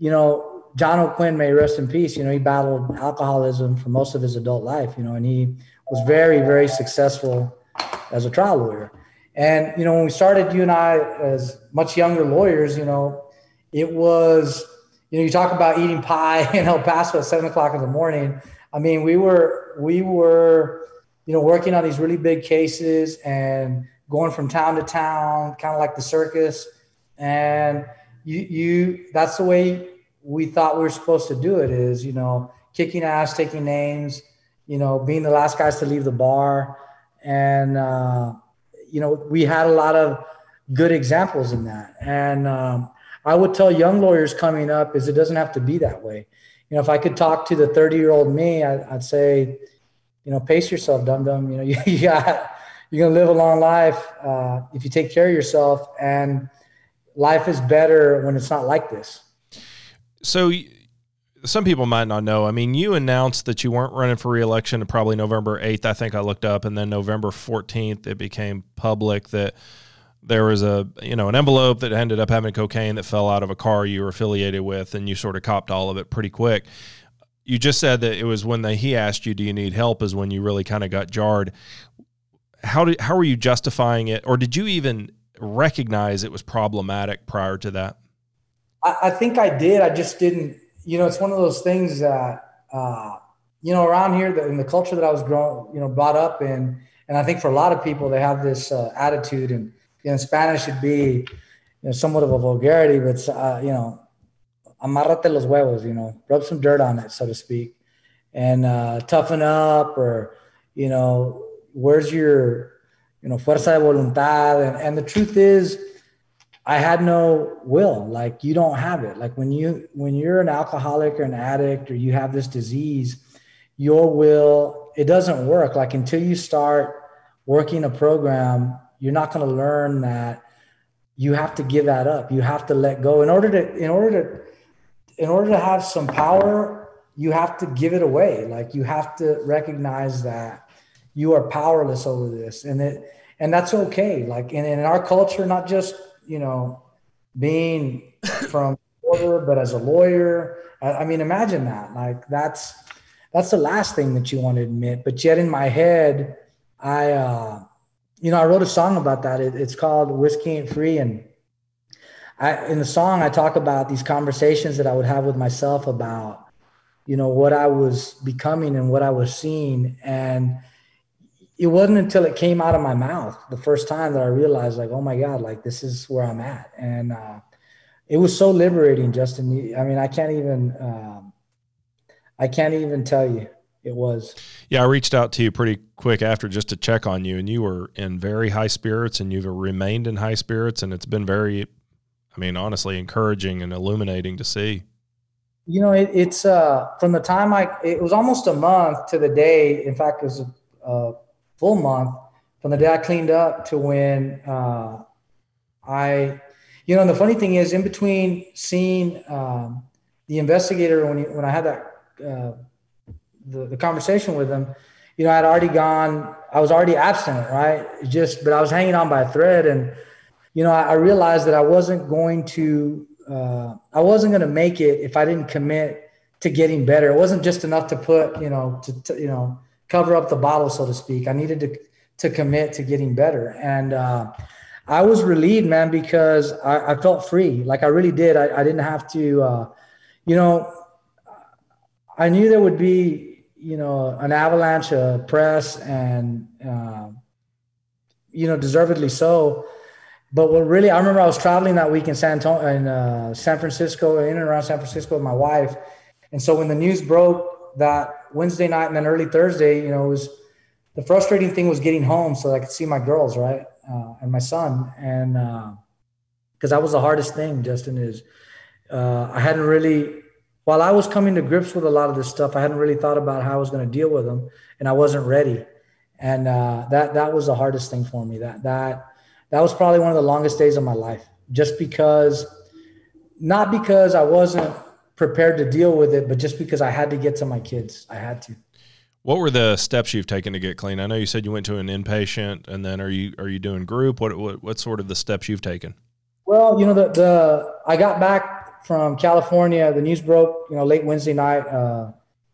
you know, John O'Quinn may rest in peace. You know, he battled alcoholism for most of his adult life, you know, and he was very, very successful as a trial lawyer. And, you know, when we started, you and I, as much younger lawyers, you know, it was, you know, you talk about eating pie in El Paso at seven o'clock in the morning. I mean, we were we were you know working on these really big cases and going from town to town, kind of like the circus. And you you that's the way we thought we were supposed to do it is you know kicking ass, taking names, you know, being the last guys to leave the bar, and uh, you know we had a lot of good examples in that. And um, I would tell young lawyers coming up is it doesn't have to be that way you know, if I could talk to the 30 year old me, I, would say, you know, pace yourself, dum dum. You know, you, you got, you're gonna live a long life uh, if you take care of yourself, and life is better when it's not like this. So, some people might not know. I mean, you announced that you weren't running for reelection probably November 8th. I think I looked up, and then November 14th, it became public that there was a you know an envelope that ended up having cocaine that fell out of a car you were affiliated with and you sort of copped all of it pretty quick. You just said that it was when he asked you do you need help? is when you really kind of got jarred. How did how were you justifying it or did you even recognize it was problematic prior to that? I, I think i did i just didn't you know it's one of those things that uh, you know around here in the culture that i was grown you know brought up in and i think for a lot of people they have this uh, attitude and in Spanish should be you know, somewhat of a vulgarity, but uh, you know, amarrate los huevos, you know, rub some dirt on it, so to speak, and uh, toughen up, or you know, where's your, you know, fuerza de voluntad? And, and the truth is, I had no will. Like you don't have it. Like when you when you're an alcoholic or an addict or you have this disease, your will it doesn't work. Like until you start working a program you're not going to learn that you have to give that up. You have to let go. In order to in order to in order to have some power you have to give it away. Like you have to recognize that you are powerless over this. And it and that's okay. Like in, in our culture not just you know being from order but as a lawyer I, I mean imagine that. Like that's that's the last thing that you want to admit. But yet in my head i uh you know, I wrote a song about that. It, it's called Whiskey Ain't Free. And I, in the song, I talk about these conversations that I would have with myself about, you know, what I was becoming and what I was seeing. And it wasn't until it came out of my mouth the first time that I realized, like, oh my God, like this is where I'm at. And uh, it was so liberating, Justin. I mean, I can't even, um, I can't even tell you. It was. Yeah, I reached out to you pretty quick after just to check on you, and you were in very high spirits, and you've remained in high spirits, and it's been very, I mean, honestly, encouraging and illuminating to see. You know, it, it's uh, from the time I, it was almost a month to the day. In fact, it was a, a full month from the day I cleaned up to when uh, I, you know, and the funny thing is, in between seeing um, the investigator when he, when I had that uh, the, the conversation with him, you know, I'd already gone, I was already abstinent, right? Just, but I was hanging on by a thread. And, you know, I, I realized that I wasn't going to, uh, I wasn't going to make it if I didn't commit to getting better. It wasn't just enough to put, you know, to, to you know, cover up the bottle, so to speak. I needed to, to commit to getting better. And, uh, I was relieved, man, because I, I felt free. Like I really did. I, I didn't have to, uh, you know, I knew there would be you know, an avalanche of press and, uh, you know, deservedly so. But what really, I remember I was traveling that week in San Antonio, in uh, San Francisco, in and around San Francisco with my wife. And so when the news broke that Wednesday night and then early Thursday, you know, it was the frustrating thing was getting home so I could see my girls, right, uh, and my son, and because uh, that was the hardest thing. Justin is, uh, I hadn't really while I was coming to grips with a lot of this stuff, I hadn't really thought about how I was going to deal with them, and I wasn't ready. And uh, that that was the hardest thing for me. That that that was probably one of the longest days of my life, just because, not because I wasn't prepared to deal with it, but just because I had to get to my kids. I had to. What were the steps you've taken to get clean? I know you said you went to an inpatient, and then are you are you doing group? What what what sort of the steps you've taken? Well, you know the the I got back from California. The news broke, you know, late Wednesday night, uh,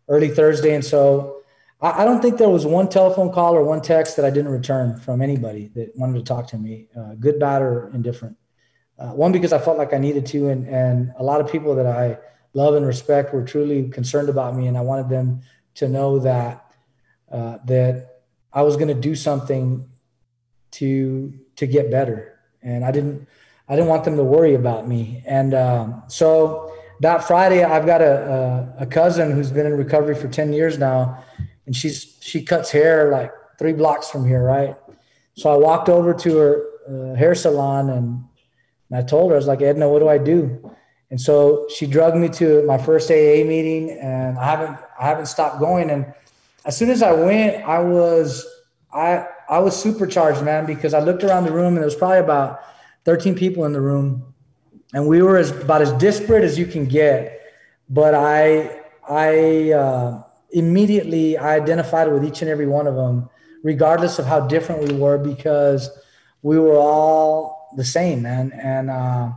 early Thursday, and so I, I, don't think there was one telephone call or one text that I didn't return from anybody that wanted to talk to me, uh, good, bad, or indifferent. Uh, one because I felt like I needed to, and and a lot of people that I love and respect were truly concerned about me, and I wanted them to know that uh, that I was going to do something to to get better, and I didn't I didn't want them to worry about me. And um, so that Friday, I've got a, a, a, cousin who's been in recovery for 10 years now, and she's she cuts hair like three blocks from here, right? So I walked over to her uh, hair salon and, and I told her, I was like, Edna, what do I do? And so she drugged me to my first AA meeting, and I haven't I haven't stopped going. And as soon as I went, I was I I was supercharged, man, because I looked around the room and there was probably about 13 people in the room, and we were as, about as disparate as you can get. But I, I uh, immediately I identified with each and every one of them, regardless of how different we were, because we were all the same, man. And uh,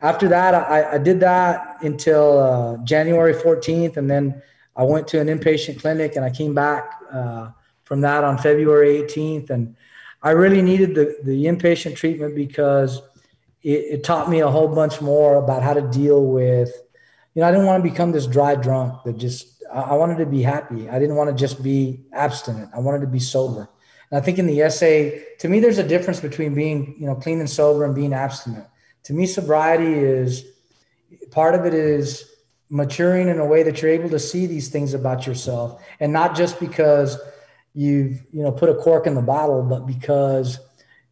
after that, I, I, did that until uh, January 14th, and then I went to an inpatient clinic, and I came back uh, from that on February 18th, and I really needed the, the inpatient treatment because it, it, taught me a whole bunch more about how to deal with, you know, I didn't want to become this dry drunk that just, I, I wanted to be happy. I didn't want to just be abstinent. I wanted to be sober. And I think in the essay, to me, there's a difference between being, you know, clean and sober and being abstinent. To me, sobriety is part of it is maturing in a way that you're able to see these things about yourself and not just because you've you know put a cork in the bottle, but because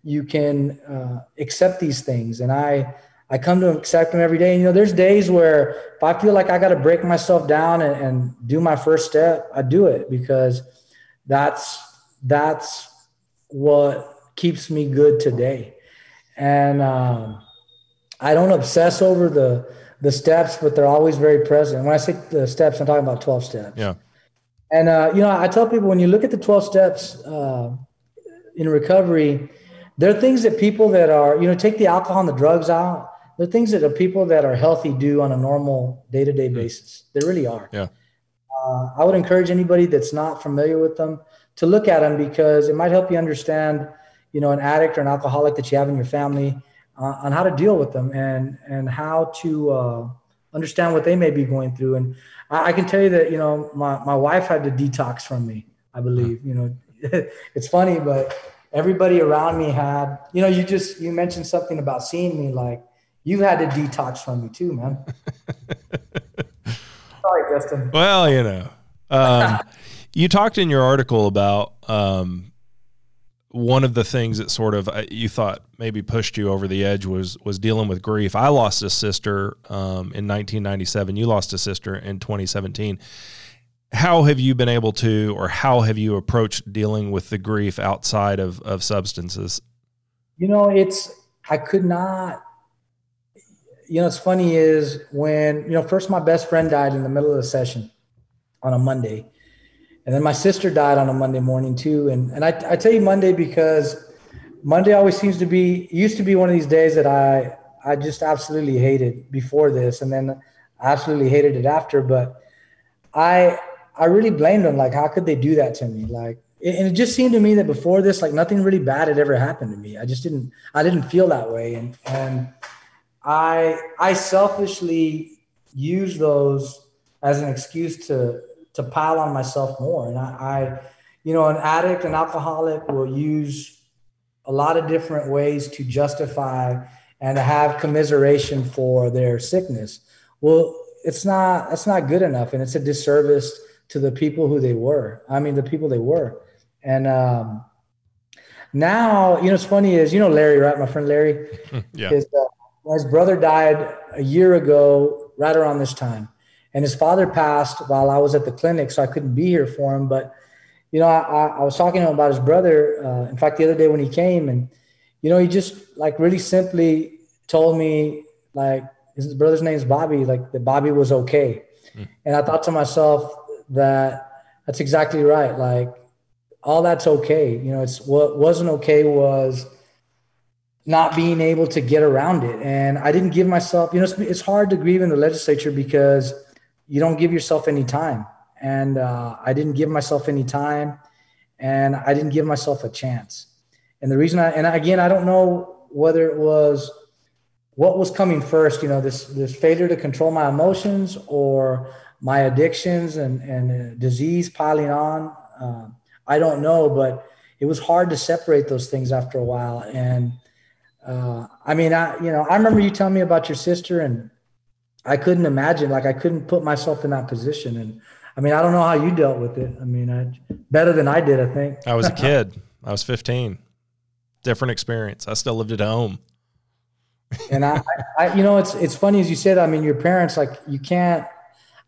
you can uh, accept these things. And I I come to accept them every day. And you know, there's days where if I feel like I got to break myself down and, and do my first step, I do it because that's that's what keeps me good today. And um, I don't obsess over the the steps, but they're always very present. When I say the steps, I'm talking about 12 steps. Yeah. And uh, you know, I tell people when you look at the 12 steps uh, in recovery, there are things that people that are, you know, take the alcohol and the drugs out. There are things that are people that are healthy do on a normal day-to-day mm. basis. There really are. Yeah. Uh, I would encourage anybody that's not familiar with them to look at them because it might help you understand, you know, an addict or an alcoholic that you have in your family uh, on how to deal with them and and how to uh, understand what they may be going through. And I, I, can tell you that you know my my wife had to detox from me. I believe you know it's funny, but everybody around me had, you know, you just, you mentioned something about seeing me like you've had to detox from me too, man. Sorry, Justin. Well, you know, um, you talked in your article about um, one of the things that sort of uh, you thought maybe pushed you over the edge was was dealing with grief. I lost a sister um, in 1997. You lost a sister in 2017. How have you been able to, or how have you approached dealing with the grief outside of of substances? You know, it's I could not. You know, it's funny is when you know first my best friend died in the middle of the session on a Monday and then my sister died on a Monday morning too. And and I, I tell you Monday because Monday always seems to be used to be one of these days that I I just absolutely hated before this, and then I absolutely hated it after. But I I really blamed them. Like, how could they do that to me? Like, and it just seemed to me that before this, like nothing really bad had ever happened to me. I just didn't I didn't feel that way, and and I I selfishly use those as an excuse to to pile on myself more. And I, I, you know, an addict, an alcoholic will use a lot of different ways to justify and to have commiseration for their sickness. Well, it's not that's not good enough, and it's a disservice to the people who they were. I mean, the people they were. And um, now, you know, it's funny is you know Larry, right? My friend Larry. yeah. His, uh, his brother died a year ago, right around this time and his father passed while I was at the clinic, so I couldn't be here for him. But you know, I, I was talking to him about his brother. Uh, in fact, the other day when he came, and you know, he just like really simply told me like his brother's name is Bobby, like that Bobby was okay. Mm. And I thought to myself that that's exactly right. Like all that's okay. You know, it's what wasn't okay was not being able to get around it. And I didn't give myself, you know, it's, it's hard to grieve in the legislature because you don't give yourself any time. And uh, I didn't give myself any time and I didn't give myself a chance. And the reason I, and again, I don't know whether it was what was coming first, you know, this, this failure to control my emotions or my addictions and, and disease piling on. Uh, I don't know, but it was hard to separate those things after a while. And uh, I mean, I, you know, I remember you telling me about your sister and I couldn't imagine, like I couldn't put myself in that position. And I mean, I don't know how you dealt with it. I mean, I, better than I did, I think. I was a kid. I was 15. Different experience. I still lived at home. and I, I, you know, it's it's funny as you said. I mean, your parents, like, you can't.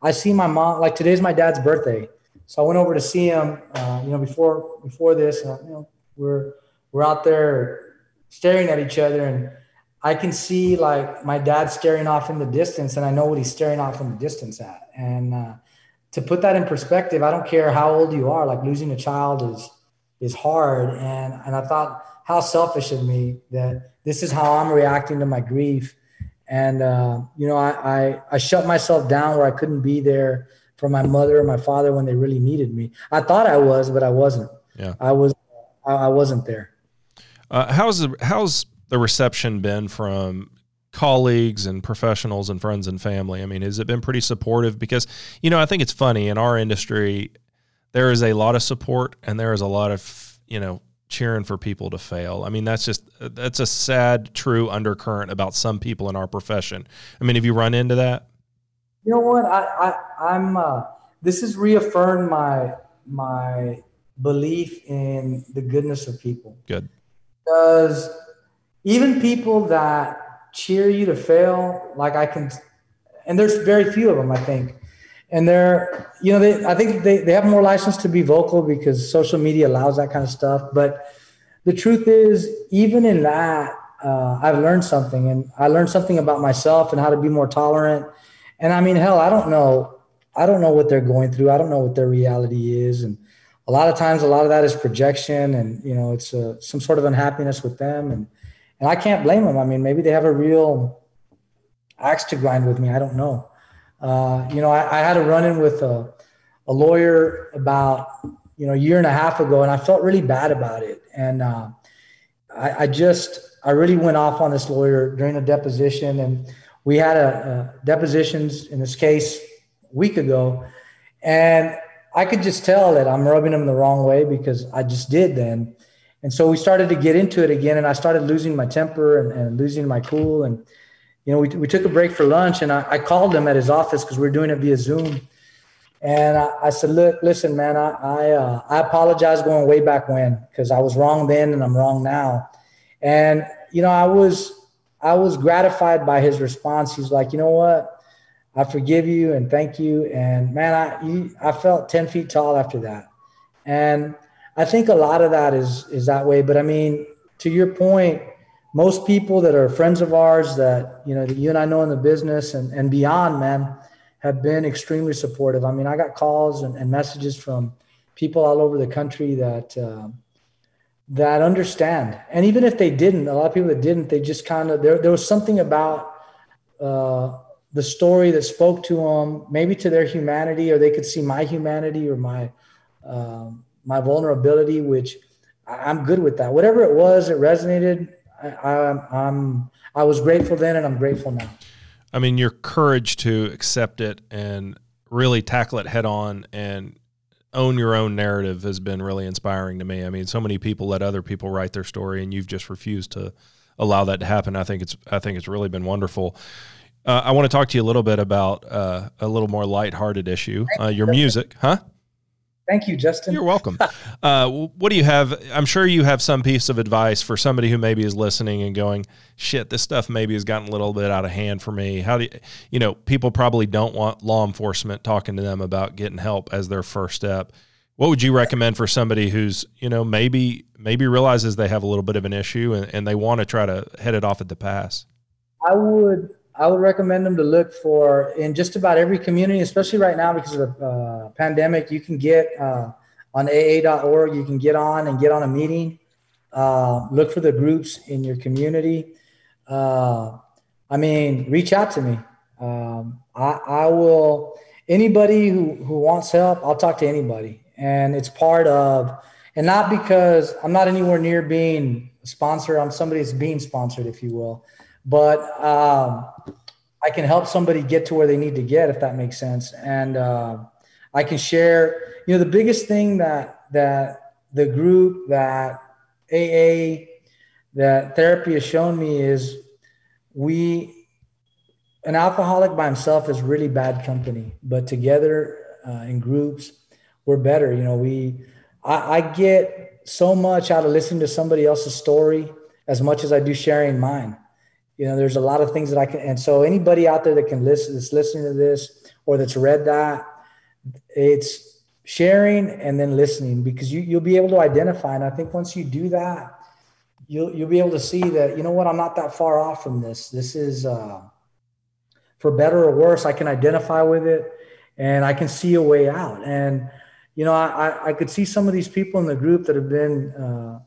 I see my mom. Like today's my dad's birthday, so I went over to see him. Uh, you know, before before this, uh, you know, we're we're out there staring at each other, and I can see like my dad staring off in the distance, and I know what he's staring off in the distance at. And uh, to put that in perspective, I don't care how old you are. Like losing a child is is hard, and and I thought how selfish of me that this is how I'm reacting to my grief. And uh, you know, I, I I shut myself down where I couldn't be there for my mother or my father when they really needed me. I thought I was, but I wasn't. Yeah, I was. I, I wasn't there. Uh, how's the how's the reception been from colleagues and professionals and friends and family? I mean, has it been pretty supportive? Because, you know, I think it's funny in our industry, there is a lot of support and there is a lot of, you know, cheering for people to fail. I mean, that's just, that's a sad, true undercurrent about some people in our profession. I mean, have you run into that? You know what? I, I I'm, uh, this has reaffirmed my, my belief in the goodness of people. Good. Because even people that cheer you to fail, like I can, and there's very few of them, I think. And they're, you know, they, I think they, they have more license to be vocal because social media allows that kind of stuff. But the truth is, even in that, uh, I've learned something and I learned something about myself and how to be more tolerant. And I mean, hell, I don't know. I don't know what they're going through. I don't know what their reality is. And a lot of times, a lot of that is projection and, you know, it's uh, some sort of unhappiness with them. And, and I can't blame them. I mean, maybe they have a real axe to grind with me. I don't know. Uh, you know, I, I, had a run in with a, a, lawyer about, you know, a year and a half ago, and I felt really bad about it. And uh, I, I, just, I really went off on this lawyer during a deposition. And we had a, a depositions in this case a week ago. And I could just tell that I'm rubbing them the wrong way because I just did then. And so we started to get into it again, and I started losing my temper and, and losing my cool. And you know, we, we took a break for lunch, and I, I called him at his office because we are doing it via Zoom. And I, I, said, "Look, listen, man, I I, uh, I apologize going way back when because I was wrong then and I'm wrong now." And you know, I was I was gratified by his response. He's like, "You know what? I forgive you and thank you." And man, I you, I felt ten feet tall after that. And I think a lot of that is is that way. But I mean, to your point, most people that are friends of ours that you know that you and I know in the business and, and beyond, man, have been extremely supportive. I mean, I got calls and, and messages from people all over the country that uh, that understand. And even if they didn't, a lot of people that didn't, they just kind of there there was something about uh, the story that spoke to them, maybe to their humanity, or they could see my humanity or my um, my vulnerability, which I'm good with that. Whatever it was, it resonated. I, I, I'm I was grateful then, and I'm grateful now. I mean, your courage to accept it and really tackle it head on and own your own narrative has been really inspiring to me. I mean, so many people let other people write their story, and you've just refused to allow that to happen. I think it's I think it's really been wonderful. Uh, I want to talk to you a little bit about uh, a little more lighthearted issue, uh, your music, huh? Thank you, Justin. You're welcome. uh, what do you have? I'm sure you have some piece of advice for somebody who maybe is listening and going, "Shit, this stuff maybe has gotten a little bit out of hand for me." How do you, you know? People probably don't want law enforcement talking to them about getting help as their first step. What would you recommend for somebody who's you know maybe maybe realizes they have a little bit of an issue and, and they want to try to head it off at the pass? I would I would recommend them to look for in just about every community, especially right now because of the uh, pandemic. You can get uh, on AA.org, you can get on and get on a meeting. Uh, look for the groups in your community. Uh, I mean, reach out to me. Um, I, I, will, anybody who, who wants help, I'll talk to anybody. And it's part of, and not because I'm not anywhere near being a sponsor, I'm somebody that's being sponsored, if you will but um, I can help somebody get to where they need to get, if that makes sense. And uh, I can share, you know, the biggest thing that, that the group that AA, that therapy has shown me is we, an alcoholic by himself is really bad company, but together uh, in groups, we're better. You know, we, I, I get so much out of listening to somebody else's story as much as I do sharing mine you know there's a lot of things that i can and so anybody out there that can listen that's listening to this or that's read that it's sharing and then listening because you, you'll be able to identify. And i think once you do that you'll you'll be able to see that you know what i'm not that far off from this. This is uh, for better or worse i can identify with it and i can see a way out. And you know i i could see some of these people in the group that have been uh,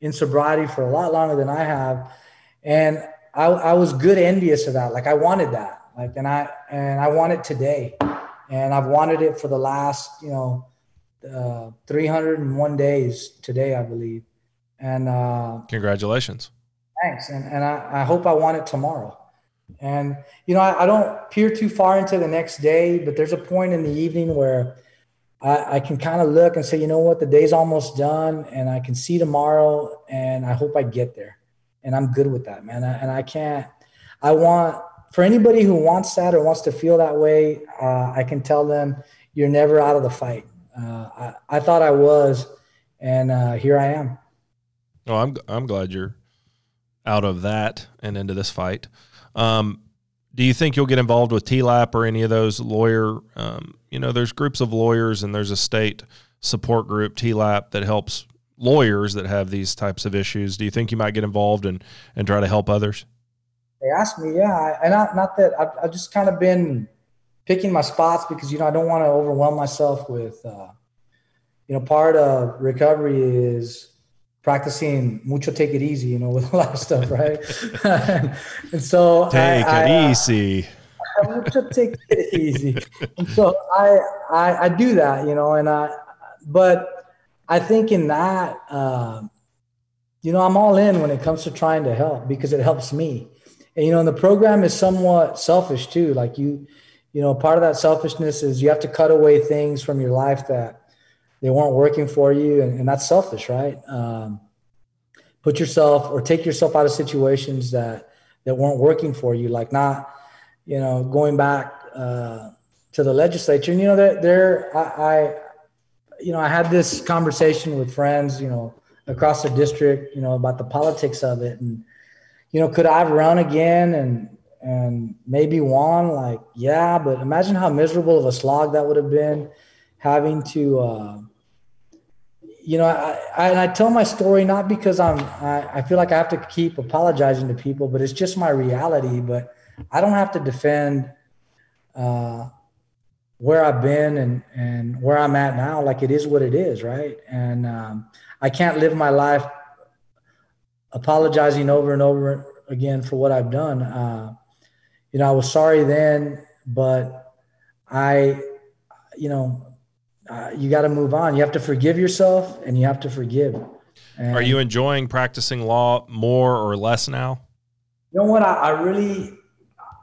in sobriety for a lot longer than i have. And I, I was good envious of that. Like I wanted that. Like, and I, and I want it today. And I've wanted it for the last, you know, uh, 301 days today, I believe. And, uh, congratulations. Thanks. And, and I, I hope I want it tomorrow. And, you know, I, I don't peer too far into the next day, but there's a point in the evening where I, I can kind of look and say, you know what, the day's almost done and I can see tomorrow and I hope I get there and I'm good with that, man. And I can't. I want for anybody who wants that or wants to feel that way. Uh, I can tell them you're never out of the fight. Uh, I, I thought I was, and uh, here I am. Oh, I'm I'm glad you're out of that and into this fight. Um, do you think you'll get involved with TLAP or any of those lawyer? Um, you know, there's groups of lawyers and there's a state support group TLAP that helps lawyers that have these types of issues. Do you think you might get involved and and try to help others? They asked me, yeah, I, and not not that I've, I've just kind of been picking my spots because you know I don't want to overwhelm myself with, uh, you know, part of recovery is practicing mucho take it easy, you know, with a lot of stuff, right? and so take I, it I, uh, easy. mucho take it easy. And so I, I I do that, you know, and I but I think in that, uh, you know, I'm all in when it comes to trying to help because it helps me. And you know, and the program is somewhat selfish too. Like you, you know, part of that selfishness is you have to cut away things from your life that they weren't working for you, and, and that's selfish, right? Um, put yourself or take yourself out of situations that that weren't working for you, like not, you know, going back uh, to the legislature. And you know, there, there, I, I, you know, I had this conversation with friends, you know, across the district, you know, about the politics of it, and you know, could I have run again and and maybe won? Like, yeah, but imagine how miserable of a slog that would have been, having to. Uh, you know, I, I, I tell my story not because I'm, I, I feel like I have to keep apologizing to people, but it's just my reality. But I don't have to defend uh, where I've been and and where I'm at now. Like it is what it is, right? And um, I can't live my life apologizing over and over again for what I've done. Uh, you know, I was sorry then, but I, you know, uh, you got to move on. You have to forgive yourself and you have to forgive. And Are you enjoying practicing law more or less now? You know what? I, I really,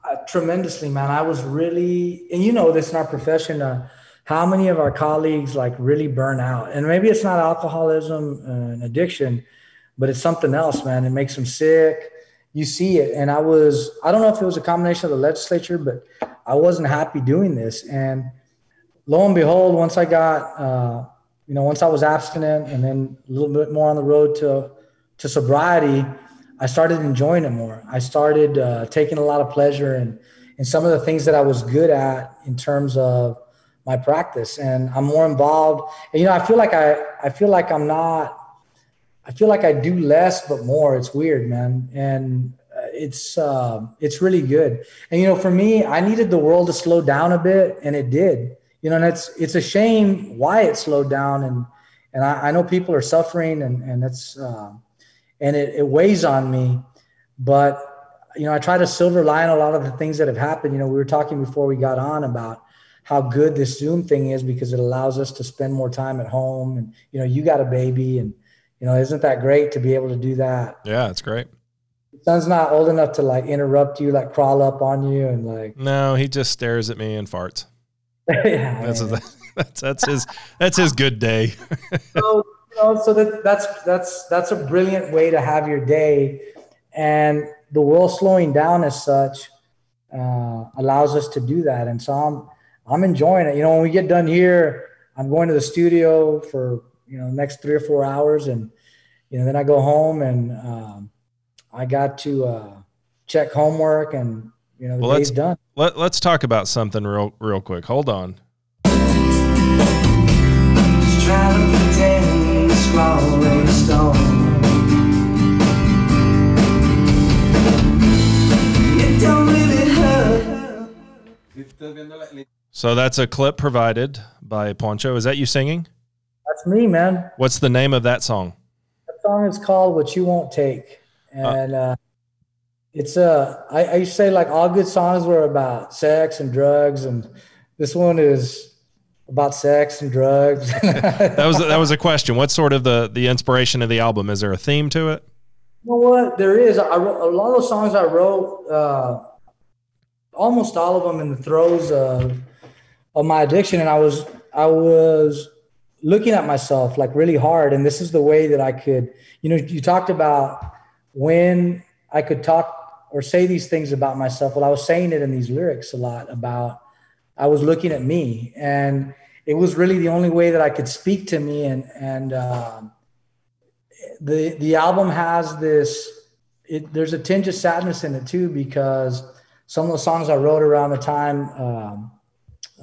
uh, tremendously, man. I was really, and you know this in our profession, uh, how many of our colleagues like really burn out? And maybe it's not alcoholism and addiction, but it's something else, man. It makes them sick. You see it. And I was, I don't know if it was a combination of the legislature, but I wasn't happy doing this. And lo and behold, once I got, uh, you know, once I was abstinent and then a little bit more on the road to, to sobriety, I started enjoying it more. I started uh, taking a lot of pleasure in, in some of the things that I was good at in terms of my practice. And I'm more involved. And, you know, I feel like I, I feel like I'm not, I feel like I do less, but more. It's weird, man. And uh, it's, uh, it's really good. And, you know, for me, I needed the world to slow down a bit and it did you know, and it's it's a shame why it slowed down, and and I, I know people are suffering, and and it's uh, and it, it weighs on me, but you know, I try to silver line a lot of the things that have happened. You know, we were talking before we got on about how good this Zoom thing is because it allows us to spend more time at home, and you know, you got a baby, and you know, isn't that great to be able to do that? Yeah, it's great son's not old enough to like interrupt you, like crawl up on you and like. No, he just stares at me and farts. yeah, that's, that's that's his that's his good day. so you know, so that that's that's that's a brilliant way to have your day, and the world slowing down as such uh, allows us to do that. And so I'm I'm enjoying it. You know, when we get done here, I'm going to the studio for you know next three or four hours, and you know then I go home and um, I got to uh, check homework and you know the well, day's done. Let, let's talk about something real real quick. Hold on. So that's a clip provided by Poncho. Is that you singing? That's me, man. What's the name of that song? That song is called "What You Won't Take," uh, and uh, it's uh I, I used to say like all good songs were about sex and drugs and this one is about sex and drugs. That was that was a question. What's sort of the the inspiration of the album? Is there a theme to it? You know what? There is. I wrote, a lot of songs i wrote uh almost all of them in the throes of of my addiction. And i was i was looking at myself like really hard. And this is the way that i could you know you talked about when i could talk or say these things about myself. Well, I was saying it in these lyrics a lot about I was looking at me, and it was really the only way that I could speak to me. And and uh, the the album has this. It, there's a tinge of sadness in it too because some of the songs I wrote around the time um,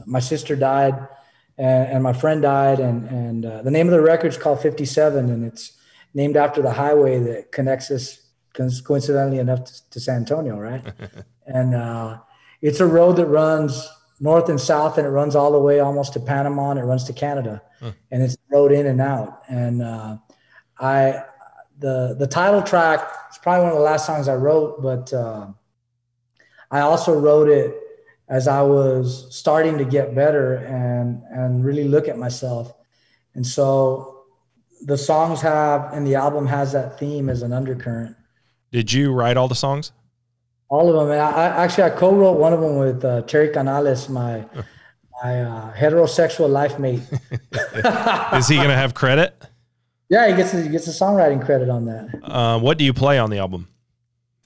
my sister died and, and, my friend died, and and uh, the name of the record is called 57, and it's named after the highway that connects us coincidentally enough to, to San Antonio, right? and uh, it's a road that runs north and south, and it runs all the way almost to Panama, and it runs to Canada, huh. and it's road in and out. And uh, I, the the title track is probably one of the last songs I wrote, but uh, I also wrote it as I was starting to get better and and really look at myself, and so the songs have and the album has that theme as an undercurrent did you write all the songs? All of them. And I, I actually I co-wrote one of them with uh, Terry Canales, my my uh, heterosexual life mate. Is he going to have credit? Yeah, he gets he gets a songwriting credit on that. Uh, what do you play on the album?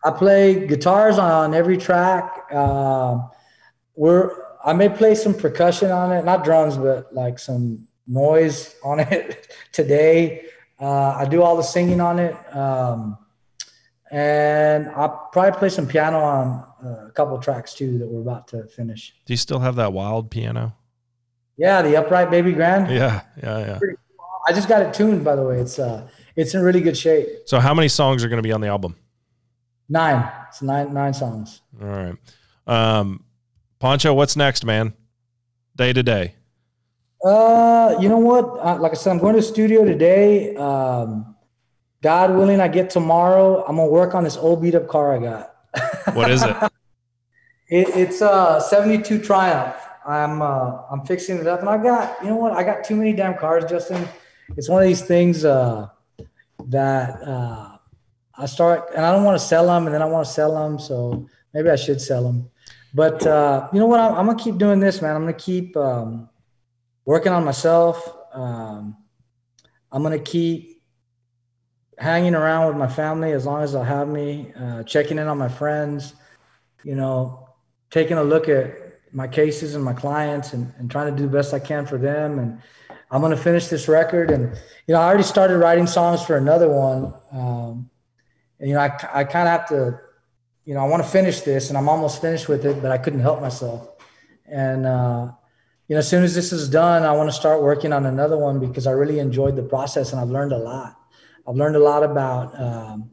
I play guitars on every track. Uh, we're I may play some percussion on it, not drums, but like some noise on it today. Uh, I do all the singing on it, um, and I'll probably play some piano on uh, a couple tracks too that we're about to finish. Do you still have that wild piano? Yeah, the upright baby grand. Yeah, yeah, yeah. I just got it tuned, by the way. It's uh, it's in really good shape. So, how many songs are going to be on the album? Nine. It's nine nine songs. All right. Um, Poncho, what's next, man? Day to day. Uh, you know what? Uh, like I said, I'm going to the studio today. Um, God willing, I get tomorrow. I'm gonna work on this old beat up car I got. What is it? it it's a '72 Triumph. I'm uh, I'm fixing it up, and I got you know what? I got too many damn cars, Justin. It's one of these things uh, that uh, I start, and I don't want to sell them, and then I want to sell them, so maybe I should sell them. But uh, you know what? I'm, I'm, gonna keep doing this, man. I'm gonna keep um, working on myself. Um, I'm gonna keep hanging around with my family as long as they'll have me. Uh, checking in on my friends. You know, taking a look at my cases and my clients, and, and trying to do the best I can for them. And I'm gonna finish this record. And you know, I already started writing songs for another one. Um, and you know, I I kind of have to you know, I want to finish this and I'm almost finished with it, but I couldn't help myself. And, uh, you know, as soon as this is done, I want to start working on another one because I really enjoyed the process and I've learned a lot. I've learned a lot about um,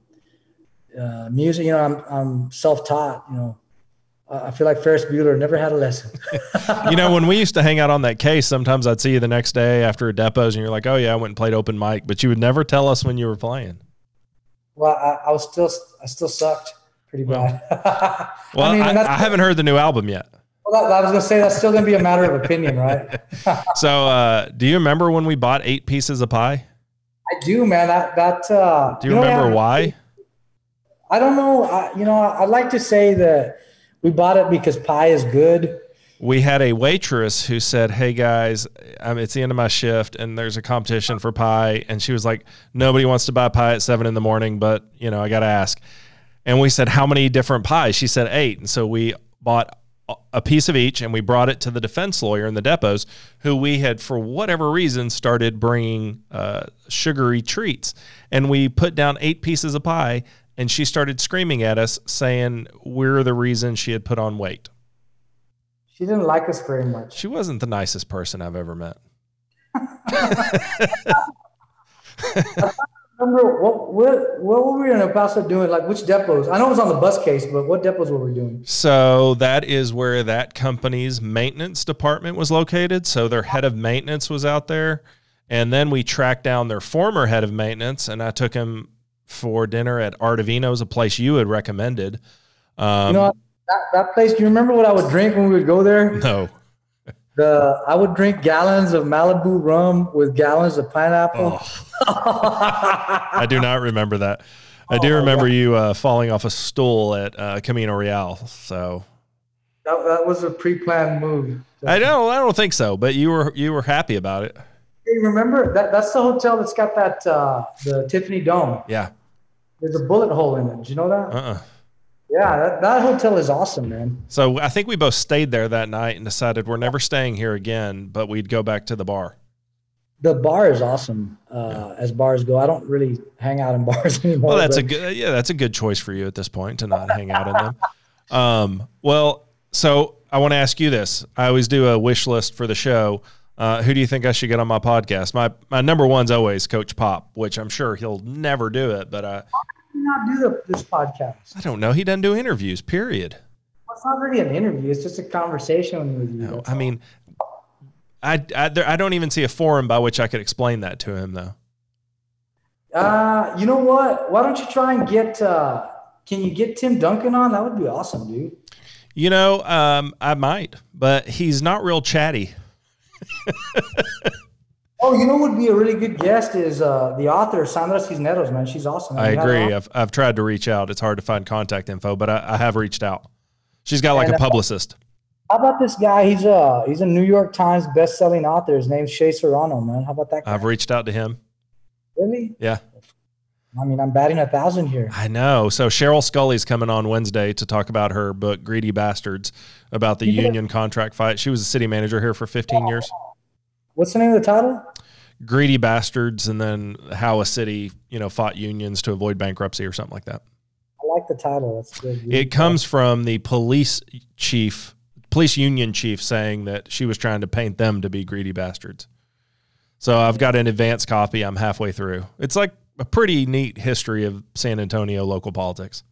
uh, music. You know, I'm, I'm self taught, you know, I feel like Ferris Bueller never had a lesson. you know, when we used to hang out on that case, sometimes I'd see you the next day after a depos and you're like, oh, yeah, I went and played open mic, but you would never tell us when you were playing. Well, I, I was still, I still sucked pretty bad. well, I, mean, I, I, haven't heard the new album yet. Well, that, I was going to say that's still going to be a matter of opinion, right? so, uh, do you remember when we bought eight pieces of pie? I do, man. That that. Uh, do you, you remember why? I don't know. I, you know, I'd like to say that we bought it because pie is good. We had a waitress who said, "Hey guys, um, it's the end of my shift, and there's a competition for pie." And she was like, "Nobody wants to buy pie at seven in the morning, but you know, I got to ask." And we said, How many different pies? She said, Eight. And so we bought a piece of each and we brought it to the defense lawyer in the depos who we had for whatever reason started bringing uh, sugary treats. And we put down eight pieces of pie and she started screaming at us saying we're the reason she had put on weight. She didn't like us very much. She wasn't the nicest person i've ever met remember what what what were we in El Paso doing? Like which depos? I know it was on the bus case, but what depos were we doing? So that is where that company's maintenance department was located. So their head of maintenance was out there, and then we tracked down their former head of maintenance, and I took him for dinner at Ardovino's, a place you had recommended. Um, you know that, that place. Do you remember what I would drink when we would go there? No. The I would drink gallons of Malibu rum with gallons of pineapple. Oh. I do not remember that. I do oh, remember you uh, falling off a stool at uh, Camino Real. So that, that was a pre-planned move. I don't. I don't think so. But you were you were happy about it. Hey, remember that? That's the hotel that's got that uh, the Tiffany Dome. Yeah. There's a bullet hole in it. Did you know that? Uh-uh. Yeah, that, that hotel is awesome, man. So I think we both stayed there that night and decided we're never staying here again, but we'd go back to the bar. The bar is awesome, uh, as bars go. I don't really hang out in bars anymore. Well, that's but. a good, yeah, that's a good choice for you at this point to not hang out in them. Um, well, so I want to ask you this. I always do a wish list for the show. Uh, who do you think I should get on my podcast? My my number one's always Coach Pop, which I'm sure he'll never do it, but uh, not do the, this podcast? I don't know. He doesn't do interviews. Period. Well, it's not really an interview. It's just a conversation with you. No, I mean, I I, there, I don't even see a forum by which I could explain that to him, though. Uh, you know what? Why don't you try and get? Uh, can you get Tim Duncan on? That would be awesome, dude. You know, um, I might, but he's not real chatty. Oh, you know what would be a really good guest is uh, the author Sandra Cisneros, man. She's awesome. I agree. I've, I've tried to reach out. It's hard to find contact info, but I, I have reached out. She's got like and, a uh, publicist. How about this guy? He's a he's a New York Times best-selling author. His name's Shea Serrano, man. How about that? Guy? I've reached out to him. Really? Yeah. I mean, I'm batting a thousand here. I know. So Sheryl Sculley's coming on Wednesday to talk about her book "Greedy Bastards" about the yeah. union contract fight. She was a city manager here for 15 years. What's the name of the title? Greedy Bastards, and then how a city, you know, fought unions to avoid bankruptcy or something like that. I like the title. That's good. It comes from the police chief, police union chief, saying that she was trying to paint them to be greedy bastards. So I've got an advanced copy. I'm halfway through. It's like a pretty neat history of San Antonio local politics.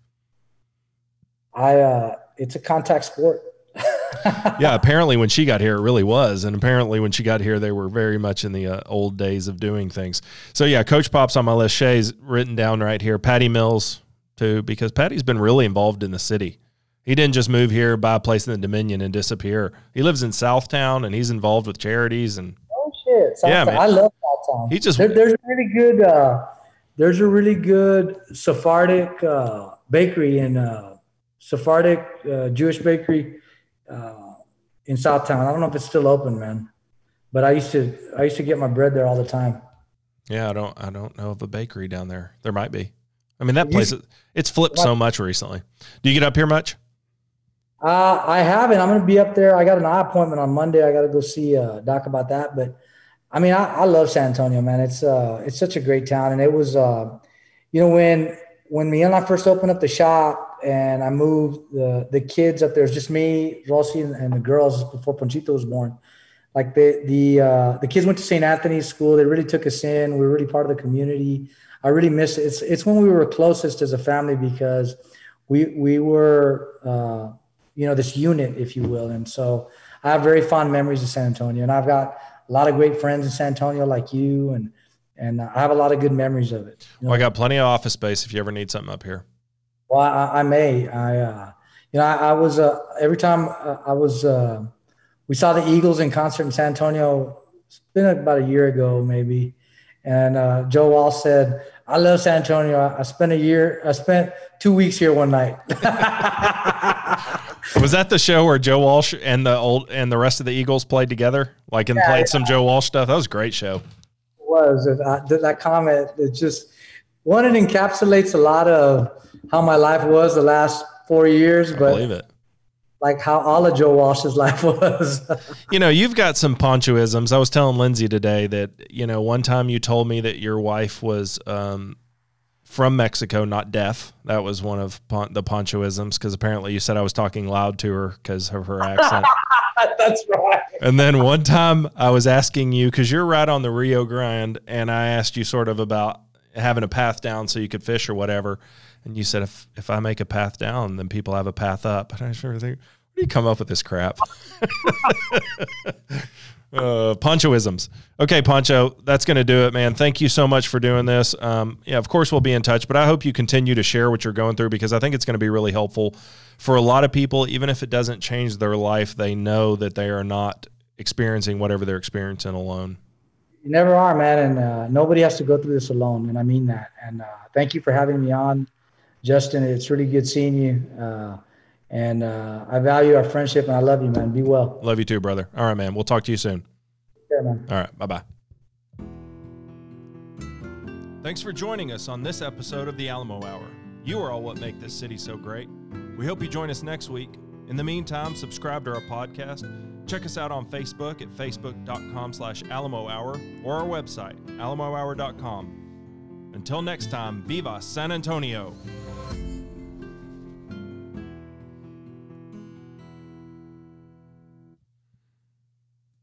I uh, it's a contact sport. yeah, apparently when she got here, it really was, and apparently when she got here, they were very much in the uh, old days of doing things. So yeah, Coach Pop's on my list. Shea's written down right here. Patty Mills too, because Patty's been really involved in the city. He didn't just move here, buy a place in the Dominion, and disappear. He lives in Southtown, and he's involved with charities and. Oh shit! South yeah, man. I love Southtown. He just there, there's a really good. Uh, there's a really good Sephardic uh, bakery in uh, Sephardic uh, Jewish bakery uh, in Southtown. I don't know if it's still open, man, but I used to I used to get my bread there all the time. Yeah, I don't I don't know of a bakery down there. There might be. I mean, that place it's flipped so much recently. Do you get up here much? Uh, I haven't. I'm going to be up there. I got an eye appointment on Monday. I got to go see uh, Doc about that. But I mean, I, I, love San Antonio, man. It's uh, it's such a great town, and it was, uh, you know, when when me and I first opened up the shop and I moved the the kids up there, it's just me, Rossi, and, and, the girls before Ponchito was born. Like the the uh, the kids went to St. Anthony's school. They really took us in. We were really part of the community. I really miss it. It's it's when we were closest as a family because we we were uh, you know this unit, if you will. And so I have very fond memories of San Antonio, and I've got a lot of great friends in San Antonio like you and and I have a lot of good memories of it. You know? Well, I got plenty of office space if you ever need something up here. Well, I, I may. I, uh, you know, I, I was uh, every time uh, I was, uh, we saw the Eagles in concert in San Antonio. It's been about a year ago, maybe. And uh, Joe Walsh said, "I love San Antonio. I, I spent a year. I spent two weeks here one night." was that the show where Joe Walsh and the old and the rest of the Eagles played together, like and yeah, played yeah. some Joe Walsh stuff? That was a great show was that, that comment. It just one, it encapsulates a lot of how my life was the last four years. But I believe it. Like how all of Joe Walsh's life was. you know, you've got some ponchoisms. I was telling Lindsay today that you know one time you told me that your wife was um, from Mexico, not deaf. That was one of pon- the ponchoisms because apparently you said I was talking loud to her because of her accent. That's right. And then one time I was asking you because you're right on the Rio Grande, and I asked you sort of about having a path down so you could fish or whatever, and you said if if I make a path down, then people have a path up. And I remember thinking, where do you come up with this crap? uh, Ponchoisms. Okay, Poncho, that's going to do it, man. Thank you so much for doing this. Um, yeah, of course we'll be in touch, but I hope you continue to share what you're going through because I think it's going to be really helpful for a lot of people. Even if it doesn't change their life, they know that they are not experiencing whatever they're experiencing alone. You never are, man, and uh, nobody has to go through this alone, and I mean that. And uh, thank you for having me on, Justin. It's really good seeing you. And uh, I value our friendship and I love you, man. Be well. Love you too, brother. All right, man. We'll talk to you soon. Yeah, man. All right. Bye bye. Thanks for joining us on this episode of the Alamo Hour. You are all what make this city so great. We hope you join us next week. In the meantime, subscribe to our podcast. Check us out on Facebook at facebook.com slash Alamo Hour or our website, alamohour.com. Until next time, Viva San Antonio!